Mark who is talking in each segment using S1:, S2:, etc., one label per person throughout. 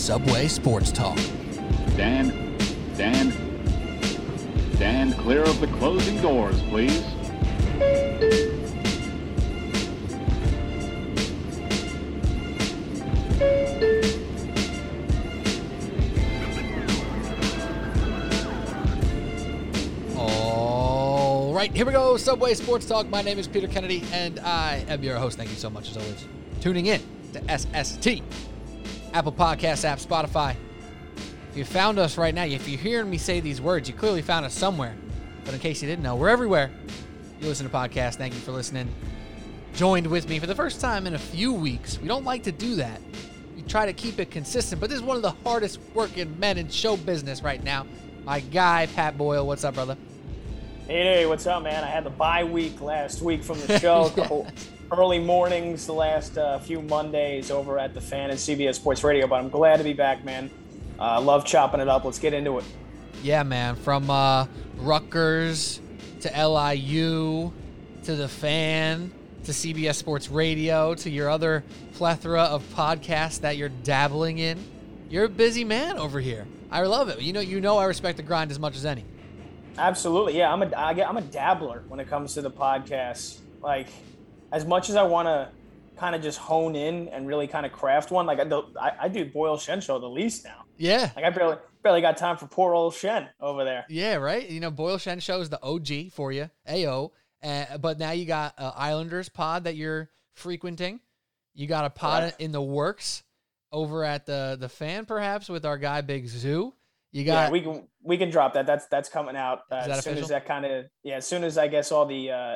S1: Subway Sports Talk.
S2: Dan, Dan, stand clear of the closing doors, please.
S1: All right, here we go. Subway Sports Talk. My name is Peter Kennedy, and I am your host. Thank you so much, as always, tuning in to SST, Apple Podcast app, Spotify. If you found us right now, if you're hearing me say these words, you clearly found us somewhere. But in case you didn't know, we're everywhere. You listen to podcasts. Thank you for listening. Joined with me for the first time in a few weeks. We don't like to do that. We try to keep it consistent, but this is one of the hardest working men in show business right now. My guy, Pat Boyle. What's up, brother?
S3: Hey, hey, what's up, man? I had the bye week last week from the show. Couple early mornings the last uh, few Mondays over at the fan and CBS Sports Radio, but I'm glad to be back, man. Uh, love chopping it up. Let's get into it.
S1: Yeah, man. From uh, Rutgers to LIU to the fan to CBS Sports Radio to your other plethora of podcasts that you're dabbling in. You're a busy man over here. I love it. You know, you know, I respect the grind as much as any.
S3: Absolutely, yeah. I'm a I get, I'm a dabbler when it comes to the podcast. Like, as much as I want to kind of just hone in and really kind of craft one, like I, do- I, I do Boyle Shen show the least now.
S1: Yeah.
S3: Like I barely barely got time for poor old Shen over there.
S1: Yeah, right. You know, Boyle Shen show is the OG for you, AO. Uh, but now you got uh, Islanders pod that you're frequenting. You got a pod
S3: Correct.
S1: in the works over at the the fan, perhaps with our guy Big Zoo. You
S3: yeah,
S1: got
S3: we can we can drop that. That's that's coming out uh,
S1: that
S3: as soon
S1: official?
S3: as that kind of yeah. As soon as I guess all the uh,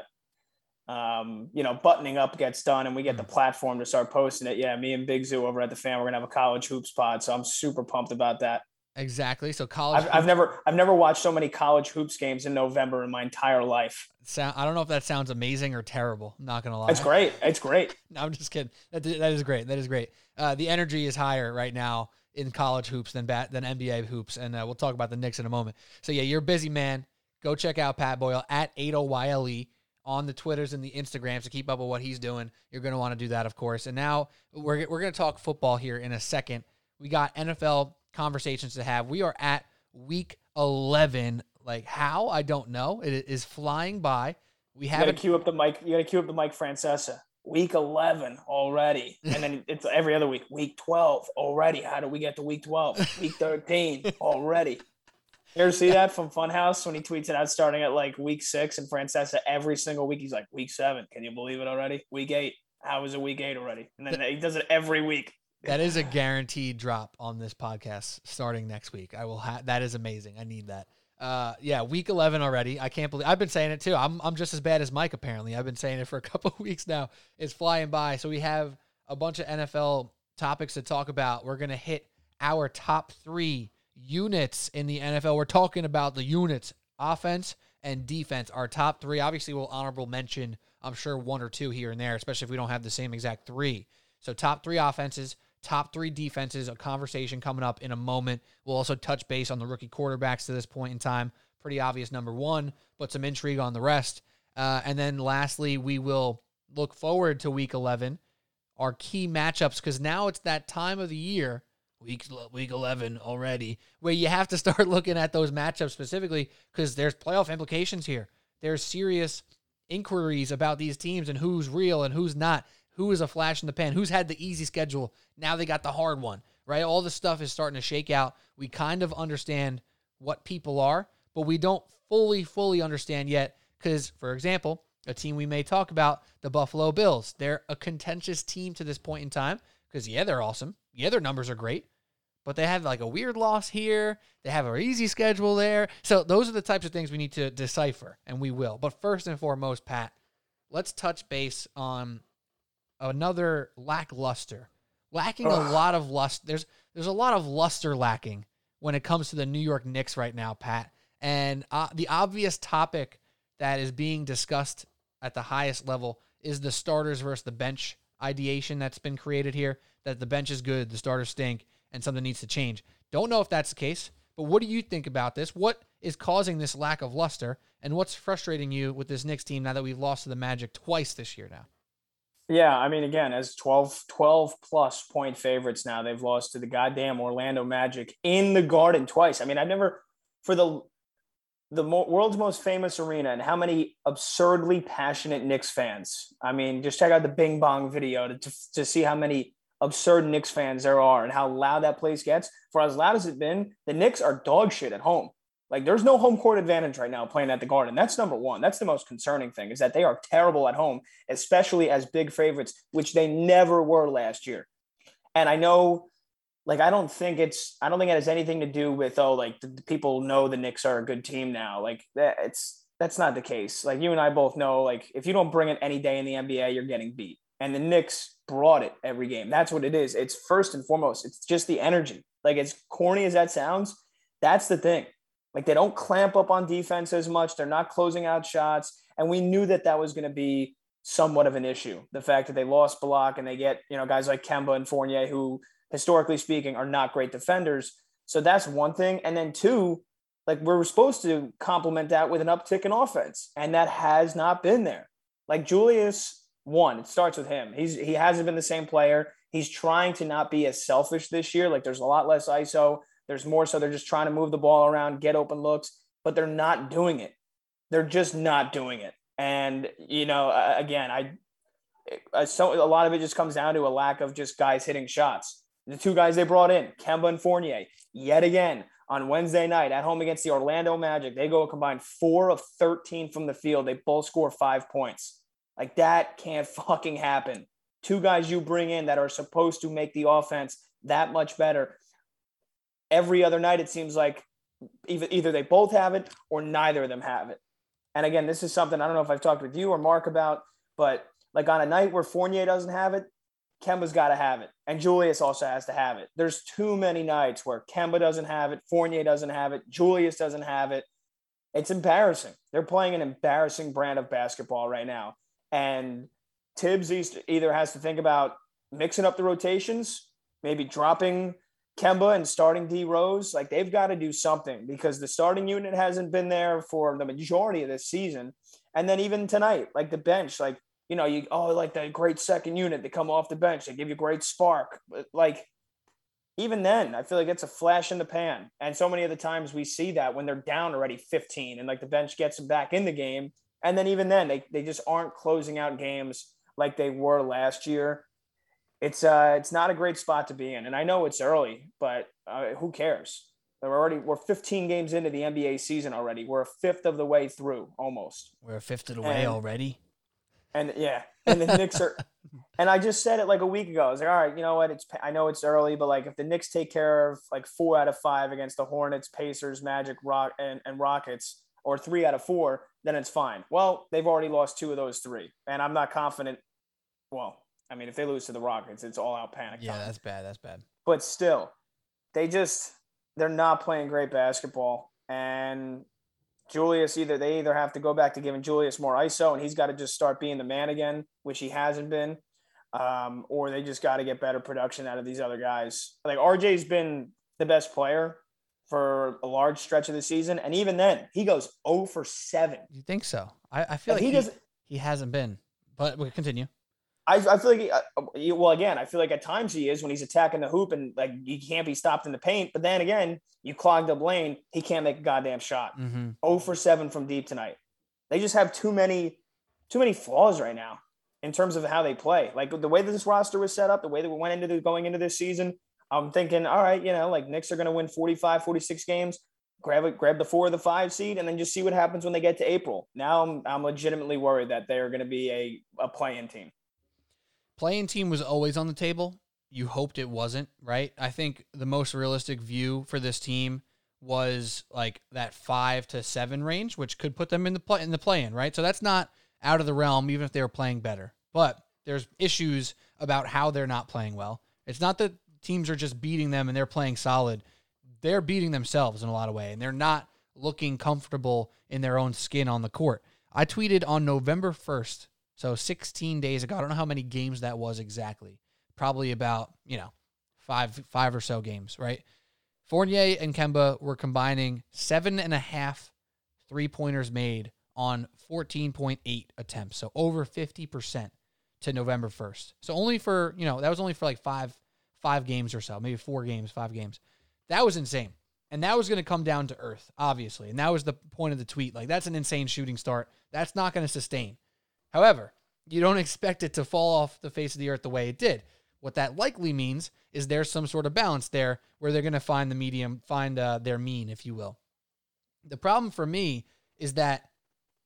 S3: um, you know buttoning up gets done and we get the platform to start posting it. Yeah, me and Big Zoo over at the fan, we're gonna have a college hoops pod. So I'm super pumped about that.
S1: exactly. So college.
S3: I've, I've never I've never watched so many college hoops games in November in my entire life.
S1: sound, I don't know if that sounds amazing or terrible. I'm not gonna lie.
S3: It's great. It's great.
S1: No, I'm just kidding. That, that is great. That is great. Uh, the energy is higher right now in college hoops than bat than NBA hoops, and uh, we'll talk about the Knicks in a moment. So yeah, you're busy man. Go check out Pat Boyle at 80yle E on the Twitters and the Instagrams to keep up with what he's doing. You're going to want to do that, of course. And now we're we're going to talk football here in a second. We got NFL conversations to have. We are at week 11. Like how I don't know. It is flying by. We
S3: gotta
S1: haven't.
S3: cue up the mic. You gotta cue up the Mike Francesa. Week eleven already, and then it's every other week. Week twelve already. How do we get to week twelve? Week thirteen already. You ever see that from Funhouse when he tweets it out starting at like week six and Francesa every single week he's like week seven. Can you believe it already? Week eight. How is it week eight already? And then he does it every week.
S1: That is a guaranteed drop on this podcast starting next week. I will have that is amazing. I need that. Uh yeah, week 11 already. I can't believe I've been saying it too. I'm I'm just as bad as Mike apparently. I've been saying it for a couple of weeks now. It's flying by. So we have a bunch of NFL topics to talk about. We're going to hit our top 3 units in the NFL. We're talking about the units, offense and defense. Our top 3. Obviously we'll honorable mention I'm sure one or two here and there, especially if we don't have the same exact 3. So top 3 offenses, top three defenses, a conversation coming up in a moment. We'll also touch base on the rookie quarterbacks to this point in time. Pretty obvious number one, but some intrigue on the rest. Uh, and then lastly, we will look forward to week 11, our key matchups, because now it's that time of the year, week, week 11 already, where you have to start looking at those matchups specifically because there's playoff implications here. There's serious inquiries about these teams and who's real and who's not who is a flash in the pan, who's had the easy schedule. Now they got the hard one, right? All this stuff is starting to shake out. We kind of understand what people are, but we don't fully, fully understand yet. Because, for example, a team we may talk about, the Buffalo Bills, they're a contentious team to this point in time. Because, yeah, they're awesome. Yeah, their numbers are great. But they have like a weird loss here. They have an easy schedule there. So, those are the types of things we need to decipher, and we will. But first and foremost, Pat, let's touch base on another lackluster, lacking a lot of lust. There's there's a lot of luster lacking when it comes to the New York Knicks right now, Pat. And uh, the obvious topic that is being discussed at the highest level is the starters versus the bench ideation that's been created here. That the bench is good, the starters stink, and something needs to change. Don't know if that's the case, but what do you think about this? What is causing this lack of luster, and what's frustrating you with this Knicks team now that we've lost to the Magic twice this year now?
S3: Yeah, I mean, again, as 12, 12 plus point favorites now, they've lost to the goddamn Orlando Magic in the Garden twice. I mean, I've never for the the mo- world's most famous arena and how many absurdly passionate Knicks fans. I mean, just check out the Bing Bong video to, to, to see how many absurd Knicks fans there are and how loud that place gets. For as loud as it's been, the Knicks are dog shit at home. Like there's no home court advantage right now playing at the Garden. That's number one. That's the most concerning thing is that they are terrible at home, especially as big favorites, which they never were last year. And I know, like, I don't think it's, I don't think it has anything to do with, oh, like the, the people know the Knicks are a good team now. Like that, it's, that's not the case. Like you and I both know, like if you don't bring it any day in the NBA, you're getting beat. And the Knicks brought it every game. That's what it is. It's first and foremost, it's just the energy. Like as corny as that sounds, that's the thing. Like they don't clamp up on defense as much. They're not closing out shots. And we knew that that was going to be somewhat of an issue. The fact that they lost Bullock and they get, you know, guys like Kemba and Fournier, who historically speaking are not great defenders. So that's one thing. And then two, like we're supposed to complement that with an uptick in offense. And that has not been there. Like Julius, one, it starts with him. He's he hasn't been the same player. He's trying to not be as selfish this year. Like there's a lot less ISO. There's more so they're just trying to move the ball around, get open looks, but they're not doing it. They're just not doing it. And you know, again, I, so a lot of it just comes down to a lack of just guys hitting shots. The two guys they brought in, Kemba and Fournier, yet again on Wednesday night at home against the Orlando Magic, they go a combined four of 13 from the field. They both score five points. Like that can't fucking happen. Two guys you bring in that are supposed to make the offense that much better every other night it seems like either, they both have it or neither of them have it. And again, this is something I don't know if I've talked with you or Mark about, but like on a night where Fournier doesn't have it, Kemba's got to have it, and Julius also has to have it. There's too many nights where Kemba doesn't have it, Fournier doesn't have it, Julius doesn't have it. It's embarrassing. They're playing an embarrassing brand of basketball right now, and Thibs either has to think about mixing up the rotations, maybe dropping Kemba and starting D Rose, like they've got to do something because the starting unit hasn't been there for the majority of this season. And then even tonight, like the bench, like, you know, you oh, like that great second unit, they come off the bench, they give you great spark. But like even then, I feel like it's a flash in the pan. And so many of the times we see that when they're down already 15 and like the bench gets them back in the game. And then even then, they, they just aren't closing out games like they were last year it's uh it's not a great spot to be in. And I know it's early, but uh, who cares? We're already we're 15 games into the NBA season already. We're a fifth of the way through almost.
S1: We're a fifth of the way already.
S3: And yeah, and the Knicks are. And I just said it like a week ago. I was like, all right, you know what? It's I know it's early, but like if the Knicks take care of like four out of five against the Hornets, Pacers, Magic, Rock, and, and Rockets, or three out of four, then it's fine. Well, they've already lost two of those three, and I'm not confident. Well, I mean, if they lose to the Rockets, it's all out panic.
S1: Yeah, time. that's bad. That's bad.
S3: But still, they just they're not playing great basketball. And Julius either they either have to go back to giving Julius more ISO and he's got to just start being the man again, which he hasn't been. Um, or they just got to get better production out of these other guys. Like RJ's been the best player for a large stretch of the season, and even then, he goes 0 for 7.
S1: You think so? I, I feel and like he, he, doesn't, he hasn't been. But we continue.
S3: I, I feel like, he, uh, well, again, I feel like at times he is when he's attacking the hoop and like he can't be stopped in the paint. But then again, you clogged up lane, he can't make a goddamn shot. Mm-hmm. 0 for 7 from deep tonight. They just have too many, too many flaws right now in terms of how they play. Like the way that this roster was set up, the way that we went into the, going into this season, I'm thinking, all right, you know, like Knicks are going to win 45, 46 games. Grab it, grab the four or the five seed, and then just see what happens when they get to April. Now I'm, I'm legitimately worried that they are going to be a, a play-in team
S1: playing team was always on the table. You hoped it wasn't, right? I think the most realistic view for this team was like that five to seven range, which could put them in the play in the play in, right? So that's not out of the realm, even if they were playing better. But there's issues about how they're not playing well. It's not that teams are just beating them and they're playing solid. They're beating themselves in a lot of way, and they're not looking comfortable in their own skin on the court. I tweeted on November 1st so 16 days ago. I don't know how many games that was exactly. Probably about, you know, five five or so games, right? Fournier and Kemba were combining seven and a half three pointers made on 14.8 attempts. So over 50%. to November 1st. So only for, you know, that was only for like 5 5 games or so, maybe 4 games, 5 games. That was insane. And that was going to come down to earth, obviously. And that was the point of the tweet. Like that's an insane shooting start. That's not going to sustain. However, you don't expect it to fall off the face of the earth the way it did. What that likely means is there's some sort of balance there where they're going to find the medium, find uh, their mean, if you will. The problem for me is that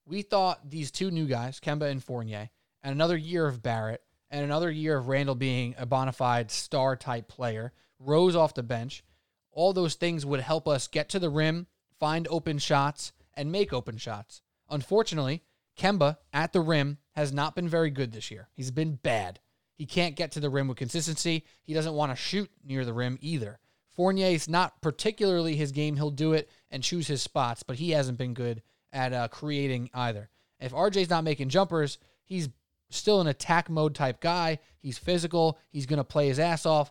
S1: we thought these two new guys, Kemba and Fournier, and another year of Barrett, and another year of Randle being a bona fide star type player, Rose off the bench, all those things would help us get to the rim, find open shots, and make open shots. Unfortunately, Kemba at the rim has not been very good this year. He's been bad. He can't get to the rim with consistency. He doesn't want to shoot near the rim either. Fournier is not particularly his game. He'll do it and choose his spots, but he hasn't been good at uh, creating either. If RJ's not making jumpers, he's still an attack mode type guy. He's physical. He's going to play his ass off,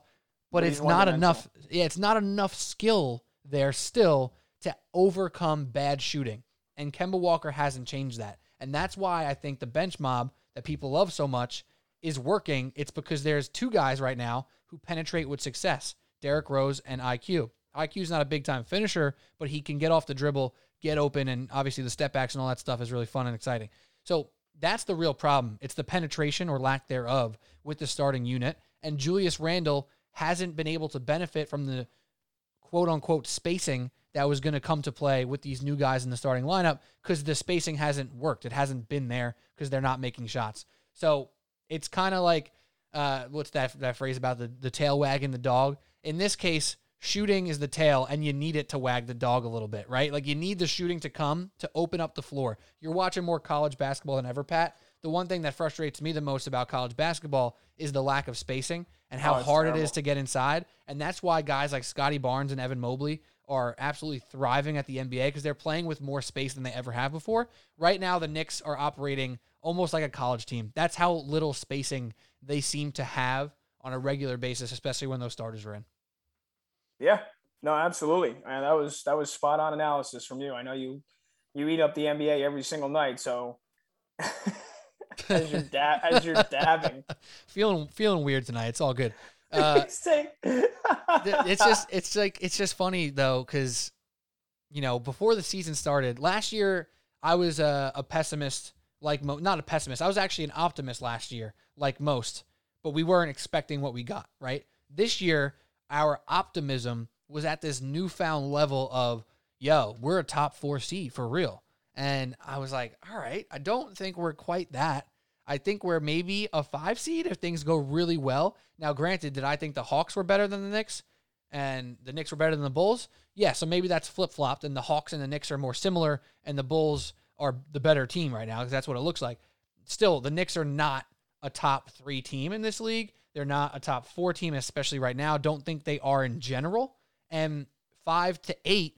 S1: but, but it's not enough. Yeah, it's not enough skill there still to overcome bad shooting. And Kemba Walker hasn't changed that. And that's why I think the bench mob that people love so much is working. It's because there's two guys right now who penetrate with success Derrick Rose and IQ. IQ is not a big time finisher, but he can get off the dribble, get open, and obviously the step backs and all that stuff is really fun and exciting. So that's the real problem. It's the penetration or lack thereof with the starting unit. And Julius Randle hasn't been able to benefit from the quote unquote spacing that was going to come to play with these new guys in the starting lineup because the spacing hasn't worked. It hasn't been there because they're not making shots. So it's kind of like uh, what's that that phrase about the the tail wagging the dog? In this case, shooting is the tail, and you need it to wag the dog a little bit, right? Like you need the shooting to come to open up the floor. You're watching more college basketball than ever, Pat. The one thing that frustrates me the most about college basketball is the lack of spacing and how oh, hard terrible. it is to get inside. And that's why guys like Scottie Barnes and Evan Mobley are absolutely thriving at the NBA because they're playing with more space than they ever have before. Right now, the Knicks are operating almost like a college team. That's how little spacing they seem to have on a regular basis, especially when those starters are in.
S3: Yeah, no, absolutely. And that was that was spot on analysis from you. I know you you eat up the NBA every single night, so as you're da- as you're dabbing,
S1: feeling feeling weird tonight. It's all good. Uh, it's just it's like it's just funny though because you know before the season started last year I was a, a pessimist like mo- not a pessimist. I was actually an optimist last year, like most, but we weren't expecting what we got. Right this year, our optimism was at this newfound level of yo, we're a top four seed for real. And I was like, all right, I don't think we're quite that. I think we're maybe a five seed if things go really well. Now, granted, did I think the Hawks were better than the Knicks and the Knicks were better than the Bulls? Yeah, so maybe that's flip flopped and the Hawks and the Knicks are more similar and the Bulls are the better team right now because that's what it looks like. Still, the Knicks are not a top three team in this league. They're not a top four team, especially right now. Don't think they are in general. And five to eight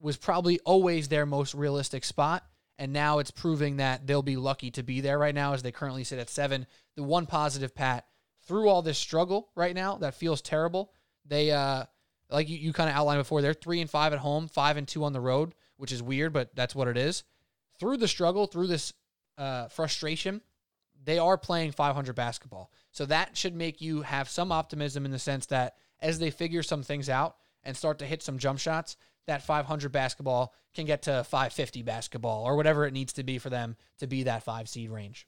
S1: was probably always their most realistic spot. And now it's proving that they'll be lucky to be there right now as they currently sit at seven. The one positive, Pat, through all this struggle right now that feels terrible, they, uh, like you, you kind of outlined before, they're three and five at home, five and two on the road, which is weird, but that's what it is through the struggle, through this uh, frustration, they are playing 500 basketball. So that should make you have some optimism in the sense that as they figure some things out and start to hit some jump shots, that 500 basketball can get to 550 basketball or whatever it needs to be for them to be that five seed range.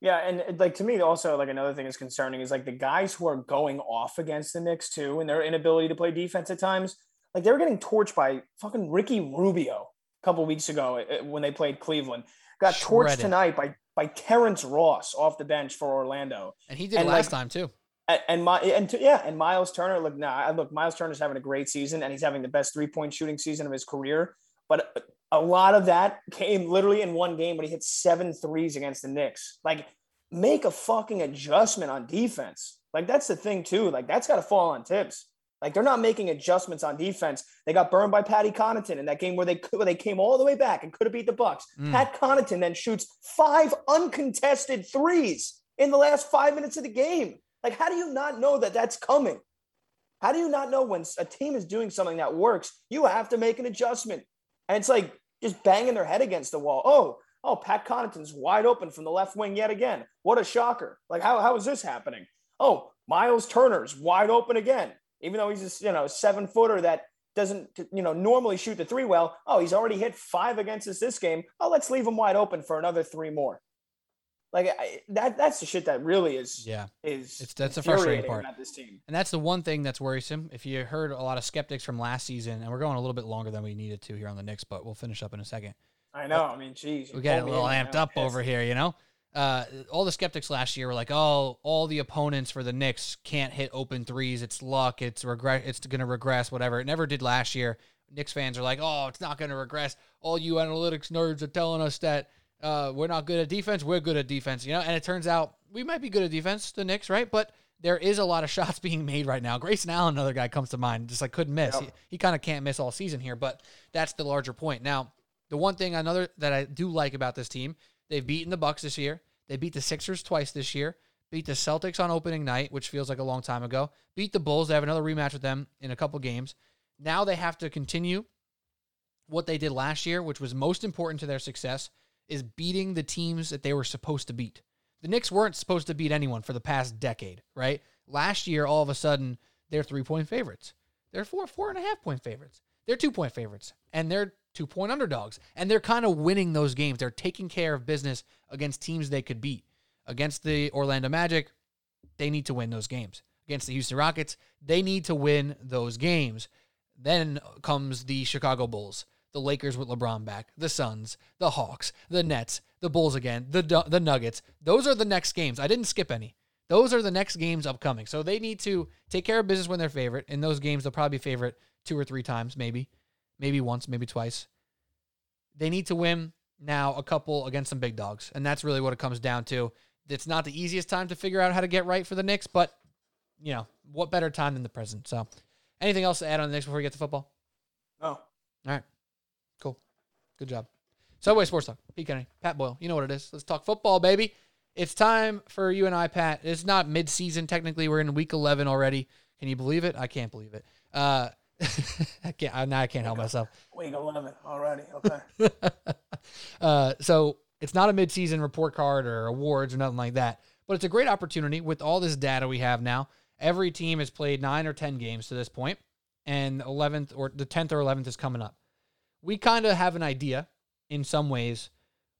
S3: Yeah, and like to me, also like another thing is concerning is like the guys who are going off against the Knicks too, and their inability to play defense at times. Like they were getting torched by fucking Ricky Rubio a couple weeks ago uh, uh, when they played Cleveland. Got Shredded. torched tonight by by Terrence Ross off the bench for Orlando,
S1: and he did and last like, time too.
S3: And, and my and to, yeah, and Myles Turner. Look, now nah, look, Myles Turner's having a great season, and he's having the best three point shooting season of his career. But a lot of that came literally in one game when he hit seven threes against the Knicks. Like, make a fucking adjustment on defense. Like that's the thing too. Like that's got to fall on Thibs. Like they're not making adjustments on defense. They got burned by Patty Connaughton in that game where they could, where they came all the way back and could have beat the Bucks. Mm. Pat Connaughton then shoots five uncontested threes in the last five minutes of the game. Like, how do you not know that that's coming? How do you not know when a team is doing something that works? You have to make an adjustment, and it's like just banging their head against the wall. Oh, Oh, Pat Connaughton's wide open from the left wing yet again. What a shocker. Like, how, how is this happening? Oh, Myles Turner's wide open again, even though he's a you know seven footer that doesn't you know normally shoot the three well. Oh, he's already hit five against us this game. Oh, let's leave him wide open for another three more. Like I, that that's the shit that really is
S1: Yeah.
S3: is
S1: It's- that's the frustrating part.
S3: about this team.
S1: And that's the one thing that's worrisome. If you heard a lot of skeptics from last season, and we're going a little bit longer than we needed to here on the Knicks, but we'll finish up in a second.
S3: I know. I mean, geez,
S1: We get a little amped up over here, you know. Uh, all the skeptics last year were like, "Oh, all the opponents for the Knicks can't hit open threes. It's luck. It's regret. It's going to regress. Whatever. It never did last year." Knicks fans are like, "Oh, it's not going to regress." All you analytics nerds are telling us that uh, we're not good at defense. We're good at defense, you know. And it turns out we might be good at defense, the Knicks, right? But there is a lot of shots being made right now. Grayson Allen, another guy, comes to mind. Just like couldn't miss.
S3: Yep.
S1: He, he kind of can't miss all season here, but that's the larger point. Now, the one thing another that I do like about this team, they've beaten the Bucks this year. They beat the Sixers twice this year. Beat the Celtics on opening night, which feels like a long time ago. Beat the Bulls. They have another rematch with them in a couple games. Now they have to continue what they did last year, which was most important to their success, is beating the teams that they were supposed to beat. The Knicks weren't supposed to beat anyone for the past decade, right? Last year, all of a sudden, they're three point favorites. They're four, four and a half point favorites. They're two point favorites. And they're two point underdogs. And they're kind of winning those games. They're taking care of business against teams they could beat. Against the Orlando Magic, they need to win those games. Against the Houston Rockets, they need to win those games. Then comes the Chicago Bulls, the Lakers with LeBron back, the Suns, the Hawks, the Nets, the Bulls again, the the Nuggets. Those are the next games. I didn't skip any. Those are the next games upcoming. So they need to take care of business when they're favorite. In those games, they'll probably be favorite two or three times, maybe, maybe once, maybe twice. They need to win now a couple against some big dogs, and that's really what it comes down to. It's not the easiest time to figure out how to get right for the Knicks, but you know what better time than the present. So, anything else to add on the Knicks before we get to football?
S3: No.
S1: All right. Cool. Good job. Subway Sports Talk. Pete Kennedy, Pat Boyle. You know what it is. Let's talk football, baby. It's time for you and I, Pat. It's not mid-season technically. We're in week 11 already. Can you believe it? I can't believe it. Uh, I can't. I- Now I can't help myself.
S3: Week 11 already. Okay.
S1: uh, so it's not a midseason report card or awards or nothing like that, but it's a great opportunity with all this data we have now. Every team has played nine or 10 games to this point, and 11th or the 10th or 11th is coming up. We kind of have an idea in some ways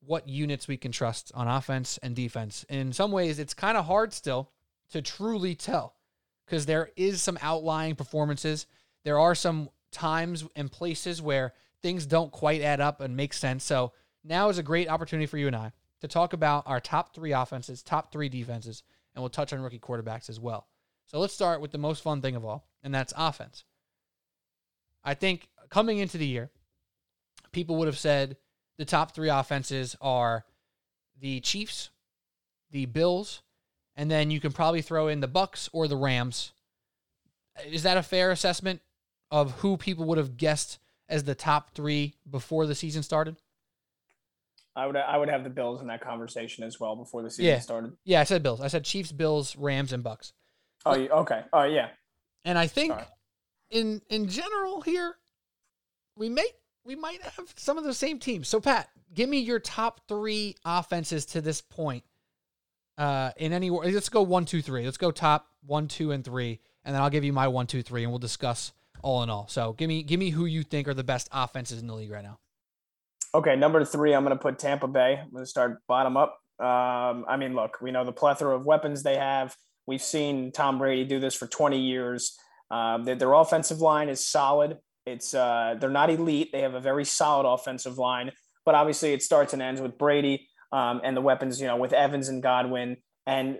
S1: what units we can trust on offense and defense. In some ways, it's kind of hard still to truly tell because there is some outlying performances. There are some times and places where things don't quite add up and make sense. So now is a great opportunity for you and I to talk about our top three offenses, top three defenses, and we'll touch on rookie quarterbacks as well. So let's start with the most fun thing of all, and that's offense. I think coming into the year, people would have said the top three offenses are the Chiefs, the Bills, and then you can probably throw in the Bucs or the Rams. Is that a fair assessment of who people would have guessed as the top three before the season started?
S3: I would I would have the Bills in that conversation as well before the season
S1: Yeah.
S3: started.
S1: Yeah, I said Bills. I said Chiefs, Bills, Rams, and Bucs.
S3: Oh, okay. Oh, yeah.
S1: And I think
S3: Sorry.
S1: in in general here, we may we might have some of the same teams. So Pat, give me your top three offenses to this point. Uh, in any let's go one, two, three. Let's go top one, two, and three, and then I'll give you my one, two, three, and we'll discuss all in all. So give me give me who you think are the best offenses in the league right now.
S3: Okay, number three, I'm going to put Tampa Bay. I'm going to start bottom up. Um, I mean, look, we know the plethora of weapons they have. We've seen Tom Brady do this for 20 years. Um, their, their offensive line is solid. It's uh, they're not elite. They have a very solid offensive line, but obviously it starts and ends with Brady um, and the weapons. You know, with Evans and Godwin, and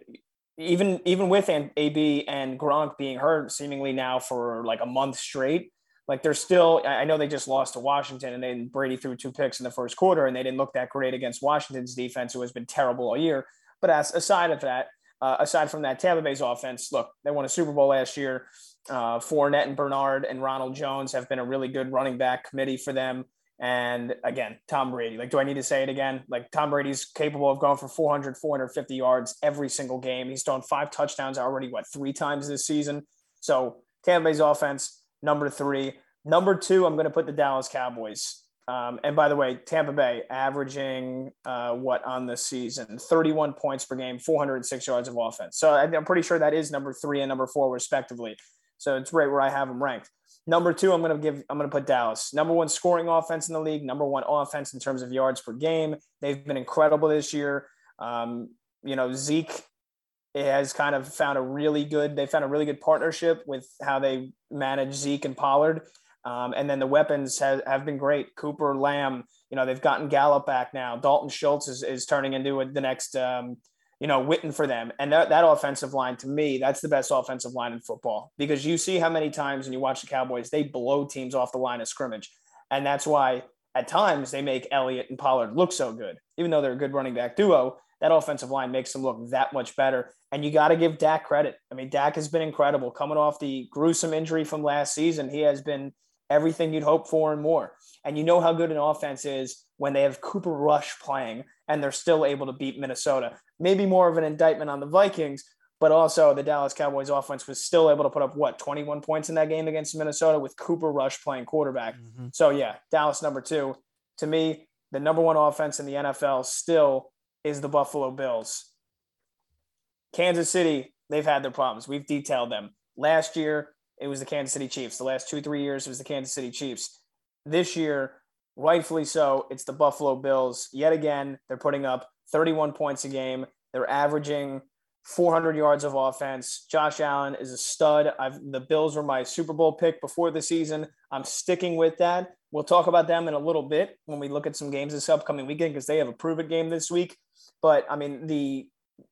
S3: even even with AB and Gronk being hurt seemingly now for like a month straight. Like they're still, I know they just lost to Washington and then Brady threw two picks in the first quarter and they didn't look that great against Washington's defense, who has been terrible all year. But as aside of that, uh, aside from that, Tampa Bay's offense, look, they won a Super Bowl last year. Uh, Fournette and Bernard and Ronald Jones have been a really good running back committee for them. And again, Tom Brady. Like, do I need to say it again? Like, Tom Brady's capable of going for 400, 450 yards every single game. He's thrown five touchdowns already, what, three times this season? So, Tampa Bay's offense, number three. Number two, I'm going to put the Dallas Cowboys. Um, and by the way, Tampa Bay averaging uh, what on the season? 31 points per game, 406 yards of offense. So I'm pretty sure that is number three and number four, respectively. So it's right where I have them ranked. Number two, I'm going to give, I'm going to put Dallas. Number one scoring offense in the league, number one offense in terms of yards per game. They've been incredible this year. Um, you know, Zeke has kind of found a really good, they found a really good partnership with how they manage Zeke and Pollard. Um, and then the weapons have, have been great. Cooper, Lamb, you know, they've gotten Gallup back now. Dalton Schultz is, is turning into a, the next, um, you know, Witten for them. And that, that offensive line, to me, that's the best offensive line in football because you see how many times when you watch the Cowboys, they blow teams off the line of scrimmage. And that's why at times they make Elliott and Pollard look so good, even though they're a good running back duo. That offensive line makes them look that much better. And you got to give Dak credit. I mean, Dak has been incredible coming off the gruesome injury from last season. He has been everything you'd hope for and more. And you know how good an offense is when they have Cooper Rush playing and they're still able to beat Minnesota. Maybe more of an indictment on the Vikings, but also the Dallas Cowboys offense was still able to put up what 21 points in that game against Minnesota with Cooper Rush playing quarterback. Mm-hmm. So yeah, Dallas number 2. To me, the number 1 offense in the NFL still is the Buffalo Bills. Kansas City, they've had their problems. We've detailed them. Last year, it was the Kansas City Chiefs. The last two, three years, it was the Kansas City Chiefs. This year, rightfully so, it's the Buffalo Bills. Yet again, they're putting up 31 points a game. They're averaging 400 yards of offense. Josh Allen is a stud. I've, the Bills were my Super Bowl pick before the season. I'm sticking with that. We'll talk about them in a little bit when we look at some games this upcoming weekend because they have a prove it game this week. But I mean, the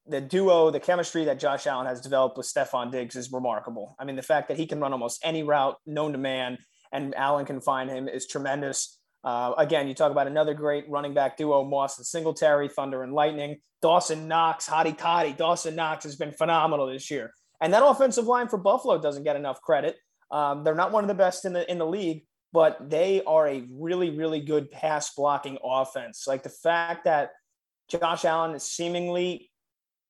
S3: the duo, the chemistry that Josh Allen has developed with Stefon Diggs is remarkable. I mean, the fact that he can run almost any route known to man and Allen can find him is tremendous. Uh, again, you talk about another great running back duo, Moss and Singletary, Thunder and Lightning. Dawson Knox, Hottie Toddy. Dawson Knox has been phenomenal this year. And that offensive line for Buffalo doesn't get enough credit. Um, they're not one of the best in the in the league, but they are a really, really good pass blocking offense. Like the fact that Josh Allen is seemingly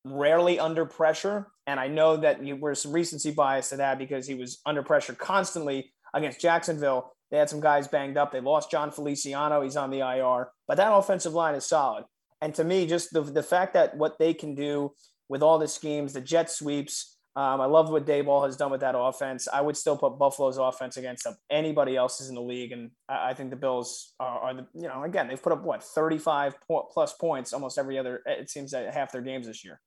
S3: rarely under pressure. And I know that you were some recency bias to that because he was under pressure constantly against Jacksonville. They had some guys banged up. They lost Jon Feliciano. He's on the IR. But that offensive line is solid. And to me, just the, the fact that what they can do with all the schemes, the jet sweeps, um, I love what Daboll has done with that offense. I would still put Buffalo's offense against anybody else's in the league, and I, I think the Bills are, are, the you know again they've put up what 35 plus points almost every other it seems that half their games this year.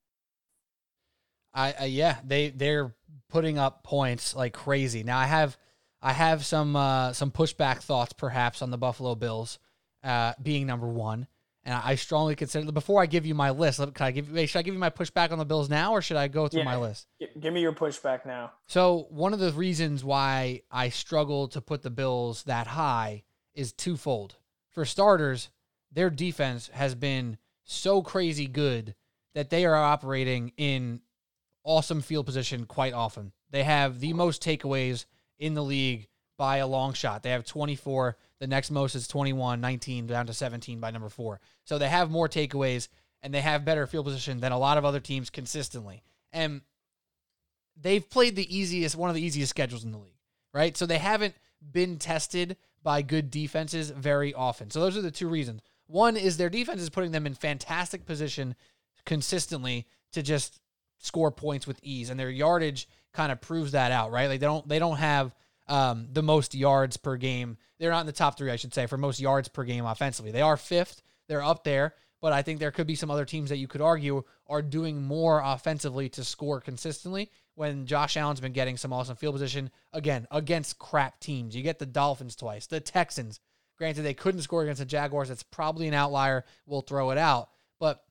S1: I yeah, they they're putting up points like crazy. Now I have I have some uh, some pushback thoughts perhaps on the Buffalo Bills uh, being number one, and I strongly consider. Before I give you my list, can I give? Should I give you my pushback on the Bills now, or should I go through yeah, my list?
S3: Give me your pushback now.
S1: So one of the reasons why I struggle to put the Bills that high is twofold. For starters, their defense has been so crazy good that they are operating in awesome field position quite often. They have the most takeaways in the league by a long shot. They have 24. The next most is 21, 19, down to 17 by number four. So they have more takeaways and they have better field position than a lot of other teams consistently. And they've played the easiest, one of the easiest schedules in the league, right? So they haven't been tested by good defenses very often. So those are the two reasons. One is their defense is putting them in fantastic position consistently to just score points with ease, and their yardage kind of proves that out, right? Like they don't they don't have um, the most yards per game. They're not in the top three, I should say, for most yards per game offensively. They are fifth. They're up there, but I think there could be some other teams that you could argue are doing more offensively to score consistently. When Josh Allen's been getting some awesome field position again against crap teams, you get the Dolphins twice, the Texans. Granted, they couldn't score against the Jaguars. That's probably an outlier. We'll throw it out, but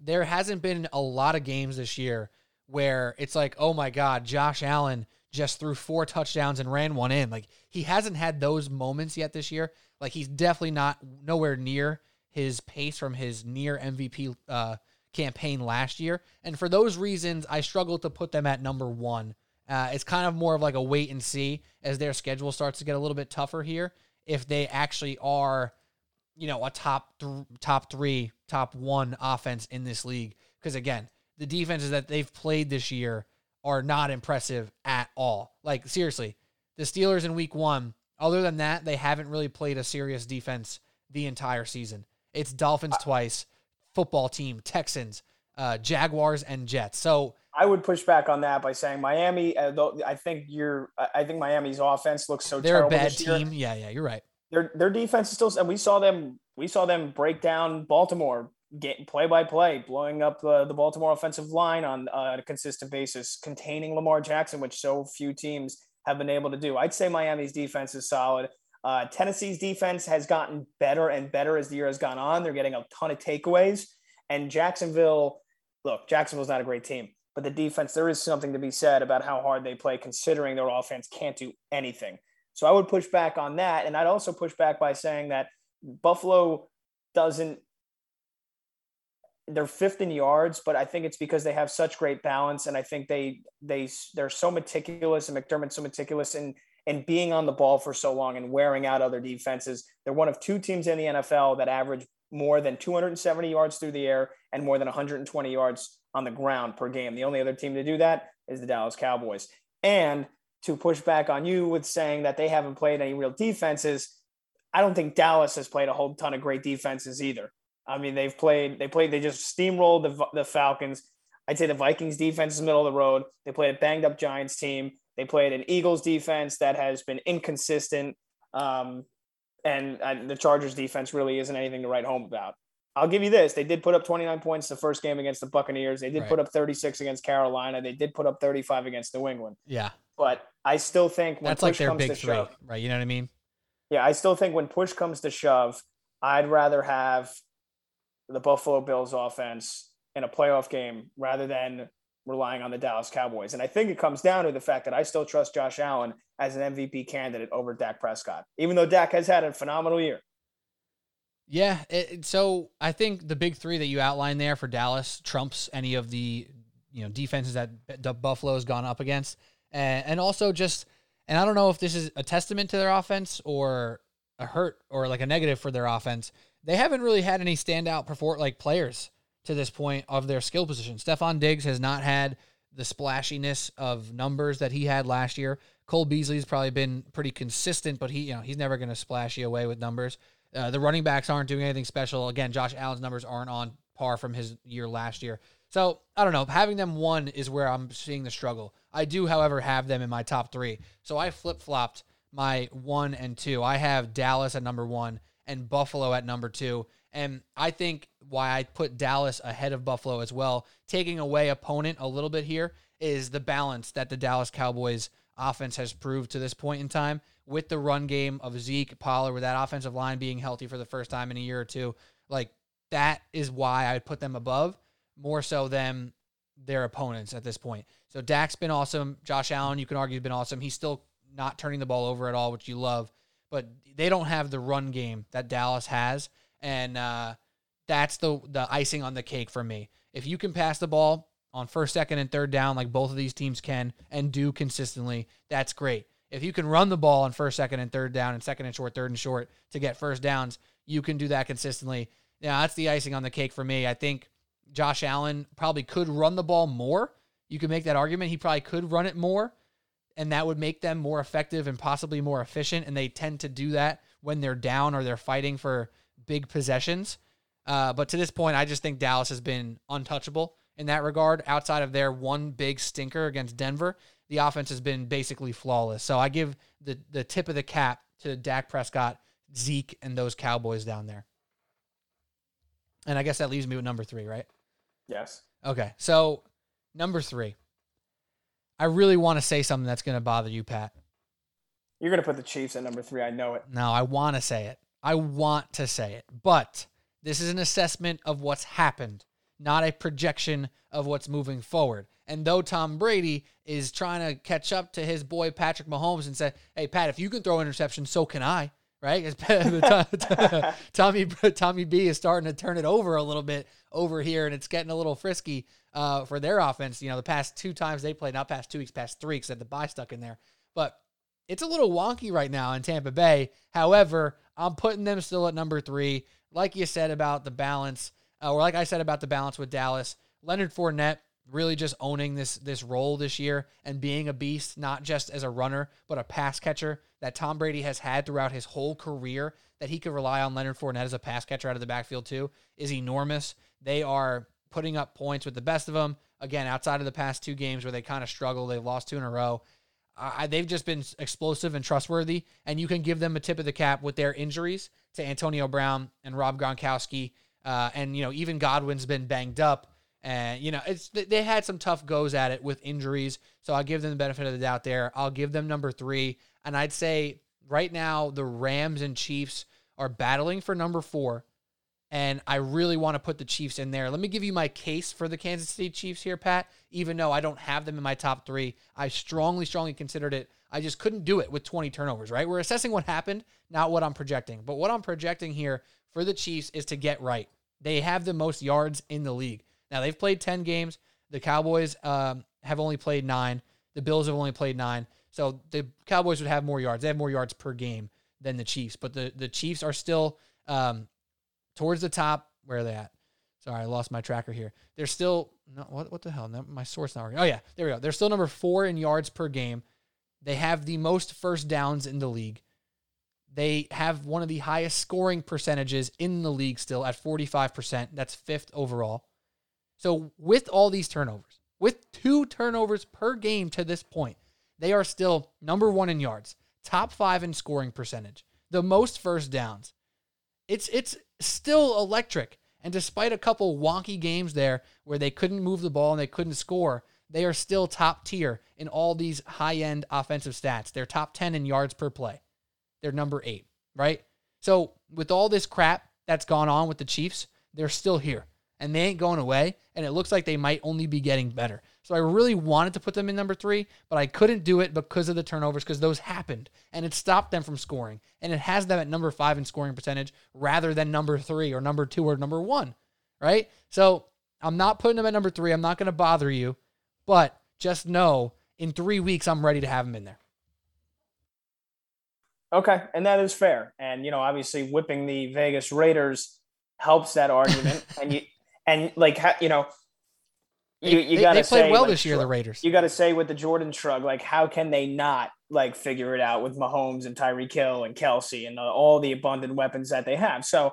S1: there hasn't been a lot of games this year where it's like, oh my God, Josh Allen just threw four touchdowns and ran one in. Like he hasn't had those moments yet this year. Like he's definitely not nowhere near his pace from his near MVP uh, campaign last year. And for those reasons, I struggle to put them at number one. Uh, it's kind of more of like a wait and see as their schedule starts to get a little bit tougher here. If they actually are you know, a top th- top three, top one offense in this league. Because again, the defenses that they've played this year are not impressive at all. Like seriously, the Steelers in Week One Other than that, they haven't really played a serious defense the entire season. It's Dolphins twice, football team, Texans, uh, Jaguars, and Jets. So
S3: I would push back on that by saying Miami. Uh, though I think you're, I think Miami's offense looks so
S1: they're a
S3: terrible
S1: bad team. Yeah, yeah, you're right.
S3: Their their defense is still, and we saw them. We saw them break down Baltimore, get play by play, blowing up the, the Baltimore offensive line on uh, a consistent basis, containing Lamar Jackson, which so few teams have been able to do. I'd say Miami's defense is solid. Uh, Tennessee's defense has gotten better and better as the year has gone on. They're getting a ton of takeaways, and Jacksonville. Look, Jacksonville's not a great team, but the defense, there is something to be said about how hard they play, considering their offense can't do anything. So I would push back on that. And I'd also push back by saying that Buffalo doesn't, they're fifth in yards, but I think it's because they have such great balance. And I think they, they, they're so meticulous and McDermott's so meticulous in, and being on the ball for so long and wearing out other defenses. They're one of two teams in the NFL that average more than 270 yards through the air and more than 120 yards on the ground per game. The only other team to do that is the Dallas Cowboys. And to push back on you with saying that they haven't played any real defenses, I don't think Dallas has played a whole ton of great defenses either. I mean, they've played, they played, they just steamrolled the, the Falcons. I'd say the Vikings defense is middle of the road. They played a banged up Giants team. They played an Eagles defense that has been inconsistent. Um, and uh, the Chargers defense really isn't anything to write home about. I'll give you this. They did put up 29 points the first game against the Buccaneers. They did
S1: Right.
S3: put up 36 against Carolina. They did put up 35 against New England.
S1: Yeah,
S3: But I still think when
S1: that's
S3: push
S1: like their
S3: comes
S1: big
S3: to
S1: three,
S3: shove,
S1: right? You know what I mean?
S3: yeah, I still think when push comes to shove, I'd rather have the Buffalo Bills offense in a playoff game rather than relying on the Dallas Cowboys. And I think it comes down to the fact that I still trust Josh Allen as an MVP candidate over Dak Prescott, even though Dak has had a phenomenal year.
S1: Yeah. It, so I think the big three that you outlined there for Dallas trumps any of the you know defenses that Buffalo's gone up against, and, and also just and I don't know if this is a testament to their offense or a hurt or like a negative for their offense. They haven't really had any standout perform like players to this point of their skill position. Stefon Diggs has not had the splashiness of numbers that he had last year. Cole Beasley's probably been pretty consistent, but he, you know, he's never going to splash you away with numbers. Uh, the running backs aren't doing anything special. Again, Josh Allen's numbers aren't on par from his year last year. So I don't know. Having them one is where I'm seeing the struggle. I do, however, have them in my top three. So I flip flopped my one and two. I have Dallas at number one and Buffalo at number two. And I think why I put Dallas ahead of Buffalo as well, taking away opponent a little bit here, is the balance that the Dallas Cowboys offense has proved to this point in time with the run game of Zeke, Pollard, with that offensive line being healthy for the first time in a year or two. Like that is why I put them above more so than their opponents at this point. So Dak's been awesome. Josh Allen, you can argue, has been awesome. He's still not turning the ball over at all, which you love. But they don't have the run game that Dallas has, and uh, that's the the icing on the cake for me. If you can pass the ball on first, second, and third down like both of these teams can and do consistently, that's great. If you can run the ball on first, second, and third down, and second and short, third and short to get first downs, you can do that consistently. Yeah, that's the icing on the cake for me. I think Josh Allen probably could run the ball more. You could make that argument. He probably could run it more, and that would make them more effective and possibly more efficient. And they tend to do that when they're down or they're fighting for big possessions. Uh, but to this point, I just think Dallas has been untouchable in that regard. Outside of their one big stinker against Denver, the offense has been basically flawless. So I give the the tip of the cap to Dak Prescott, Zeke, and those Cowboys down there. And I guess that leaves me with number three, right?
S3: Yes.
S1: Okay. So number three. I really want to say something that's going to bother you, Pat.
S3: You're going to put the Chiefs at number three. I know it.
S1: No, I want to say it. I want to say it. But this is an assessment of what's happened, not a projection of what's moving forward. And though Tom Brady is trying to catch up to his boy Patrick Mahomes and say, "Hey Pat, if you can throw an interception, so can I." Right? Tommy Tommy B is starting to turn it over a little bit over here, and it's getting a little frisky uh, for their offense. You know, the past two times they played, not past two weeks, past three, because the bye stuck in there. But it's a little wonky right now in Tampa Bay. However, I'm putting them still at number three. Like you said about the balance, uh, or like I said about the balance with Dallas, Leonard Fournette really just owning this this role this year and being a beast, not just as a runner, but a pass catcher that Tom Brady has had throughout his whole career that he could rely on Leonard Fournette as a pass catcher out of the backfield too is enormous. They are putting up points with the best of them. Again, outside of the past two games where they kind of struggle, they've lost two in a row. They've just been explosive and trustworthy, and you can give them a tip of the cap with their injuries to Antonio Brown and Rob Gronkowski, uh, and you know even Godwin's been banged up, and you know it's they had some tough goes at it with injuries. So I'll give them the benefit of the doubt there. I'll give them number three, and I'd say right now the Rams and Chiefs are battling for number four and I really want to put the Chiefs in there. Let me give you my case for the Kansas City Chiefs here, Pat. Even though I don't have them in my top three, I strongly, strongly considered it. I just couldn't do it with 20 turnovers, right? We're assessing what happened, not what I'm projecting. But what I'm projecting here for the Chiefs is to get right. They have the most yards in the league. Now, they've played 10 games. The Cowboys um, have only played nine. The Bills have only played nine. So the Cowboys would have more yards. They have more yards per game than the Chiefs. But the, the Chiefs are still um, towards the top. Where are they at? Sorry, I lost my tracker here. They're still no, what what the hell? My source not working. Oh yeah, there we go. They're still number four in yards per game. They have the most first downs in the league. They have one of the highest scoring percentages in the league still at 45%. That's fifth overall. So, with all these turnovers, with two turnovers per game to this point, they are still number one in yards, top five in scoring percentage, the most first downs. It's it's still electric. And despite a couple wonky games there where they couldn't move the ball and they couldn't score, they are still top tier in all these high end offensive stats. They're top 10 in yards per play. They're number eight, right? So, with all this crap that's gone on with the Chiefs, they're still here and they ain't going away. And it looks like they might only be getting better. So I really wanted to put them in number three, but I couldn't do it because of the turnovers, because those happened and it stopped them from scoring. And it has them at number five in scoring percentage rather than number three or number two or number one, right? So I'm not putting them at number three. I'm not going to bother you, but just know in three weeks, I'm ready to have them in there.
S3: Okay. And that is fair. And, you know, obviously whipping the Vegas Raiders helps that argument. and you, and like, you know, you, you got to
S1: say well
S3: like,
S1: this year. The Raiders.
S3: You got to say with the Jordan shrug, like how can they not like figure it out with Mahomes and Tyreek Hill and Kelce and uh, all the abundant weapons that they have? So,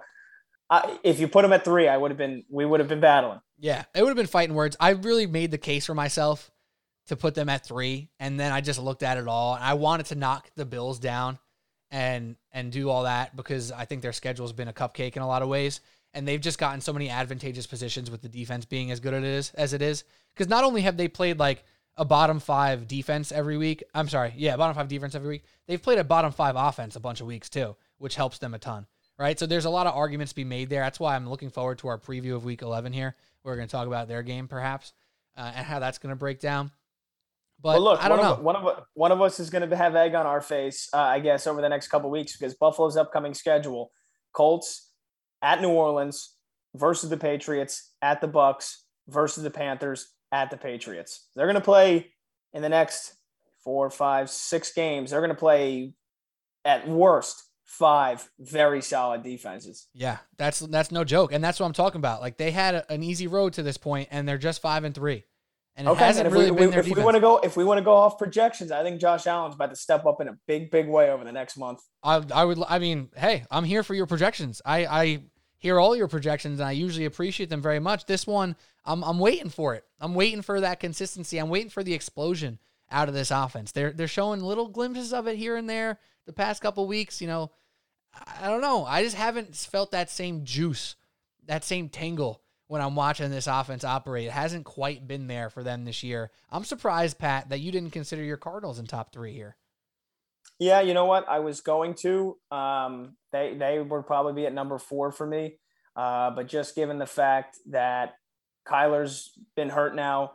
S3: uh, if you put them at three, I would have been we would have been battling.
S1: Yeah, it would have been fighting words. I really made the case for myself to put them at three, and then I just looked at it all. and I wanted to knock the Bills down and and do all that because I think their schedule has been a cupcake in a lot of ways and they've just gotten so many advantageous positions with the defense being as good as it is as it is. Because not only have they played like a bottom five defense every week, I'm sorry, yeah, bottom five defense every week. They've played a bottom five offense a bunch of weeks too, which helps them a ton, right? So there's a lot of arguments to be made there. That's why I'm looking forward to our preview of Week 11 here. We're going to talk about their game perhaps uh, and how that's going to break down. But well, look, I don't
S3: one
S1: know.
S3: Of, one of one of us is going to have egg on our face, uh, I guess, over the next couple weeks because Buffalo's upcoming schedule: Colts, at New Orleans versus the Patriots, at the Bucs versus the Panthers, at the Patriots. They're going to play in the next four, five, six games. They're going to play at worst five very solid defenses.
S1: Yeah, that's that's no joke, and that's what I'm talking about. Like they had an easy road to this point, and they're just five and three. And it okay, hasn't and really we, been their
S3: if defense. we want to go if we want to go off projections, I think Josh Allen's about to step up in a big, big way over the next month.
S1: I, I would I mean, hey, I'm here for your projections. I I hear all your projections and I usually appreciate them very much. This one, I'm I'm waiting for it. I'm waiting for that consistency. I'm waiting for the explosion out of this offense. They're they're showing little glimpses of it here and there the past couple weeks, you know. I don't know. I just haven't felt that same juice, that same tangle when I'm watching this offense operate. It hasn't quite been there for them this year. I'm surprised, Pat, that you didn't consider your Cardinals in top three here.
S3: Yeah, you know what? I was going to. Um, they they would probably be at number four for me. Uh, but just given the fact that Kyler's been hurt now,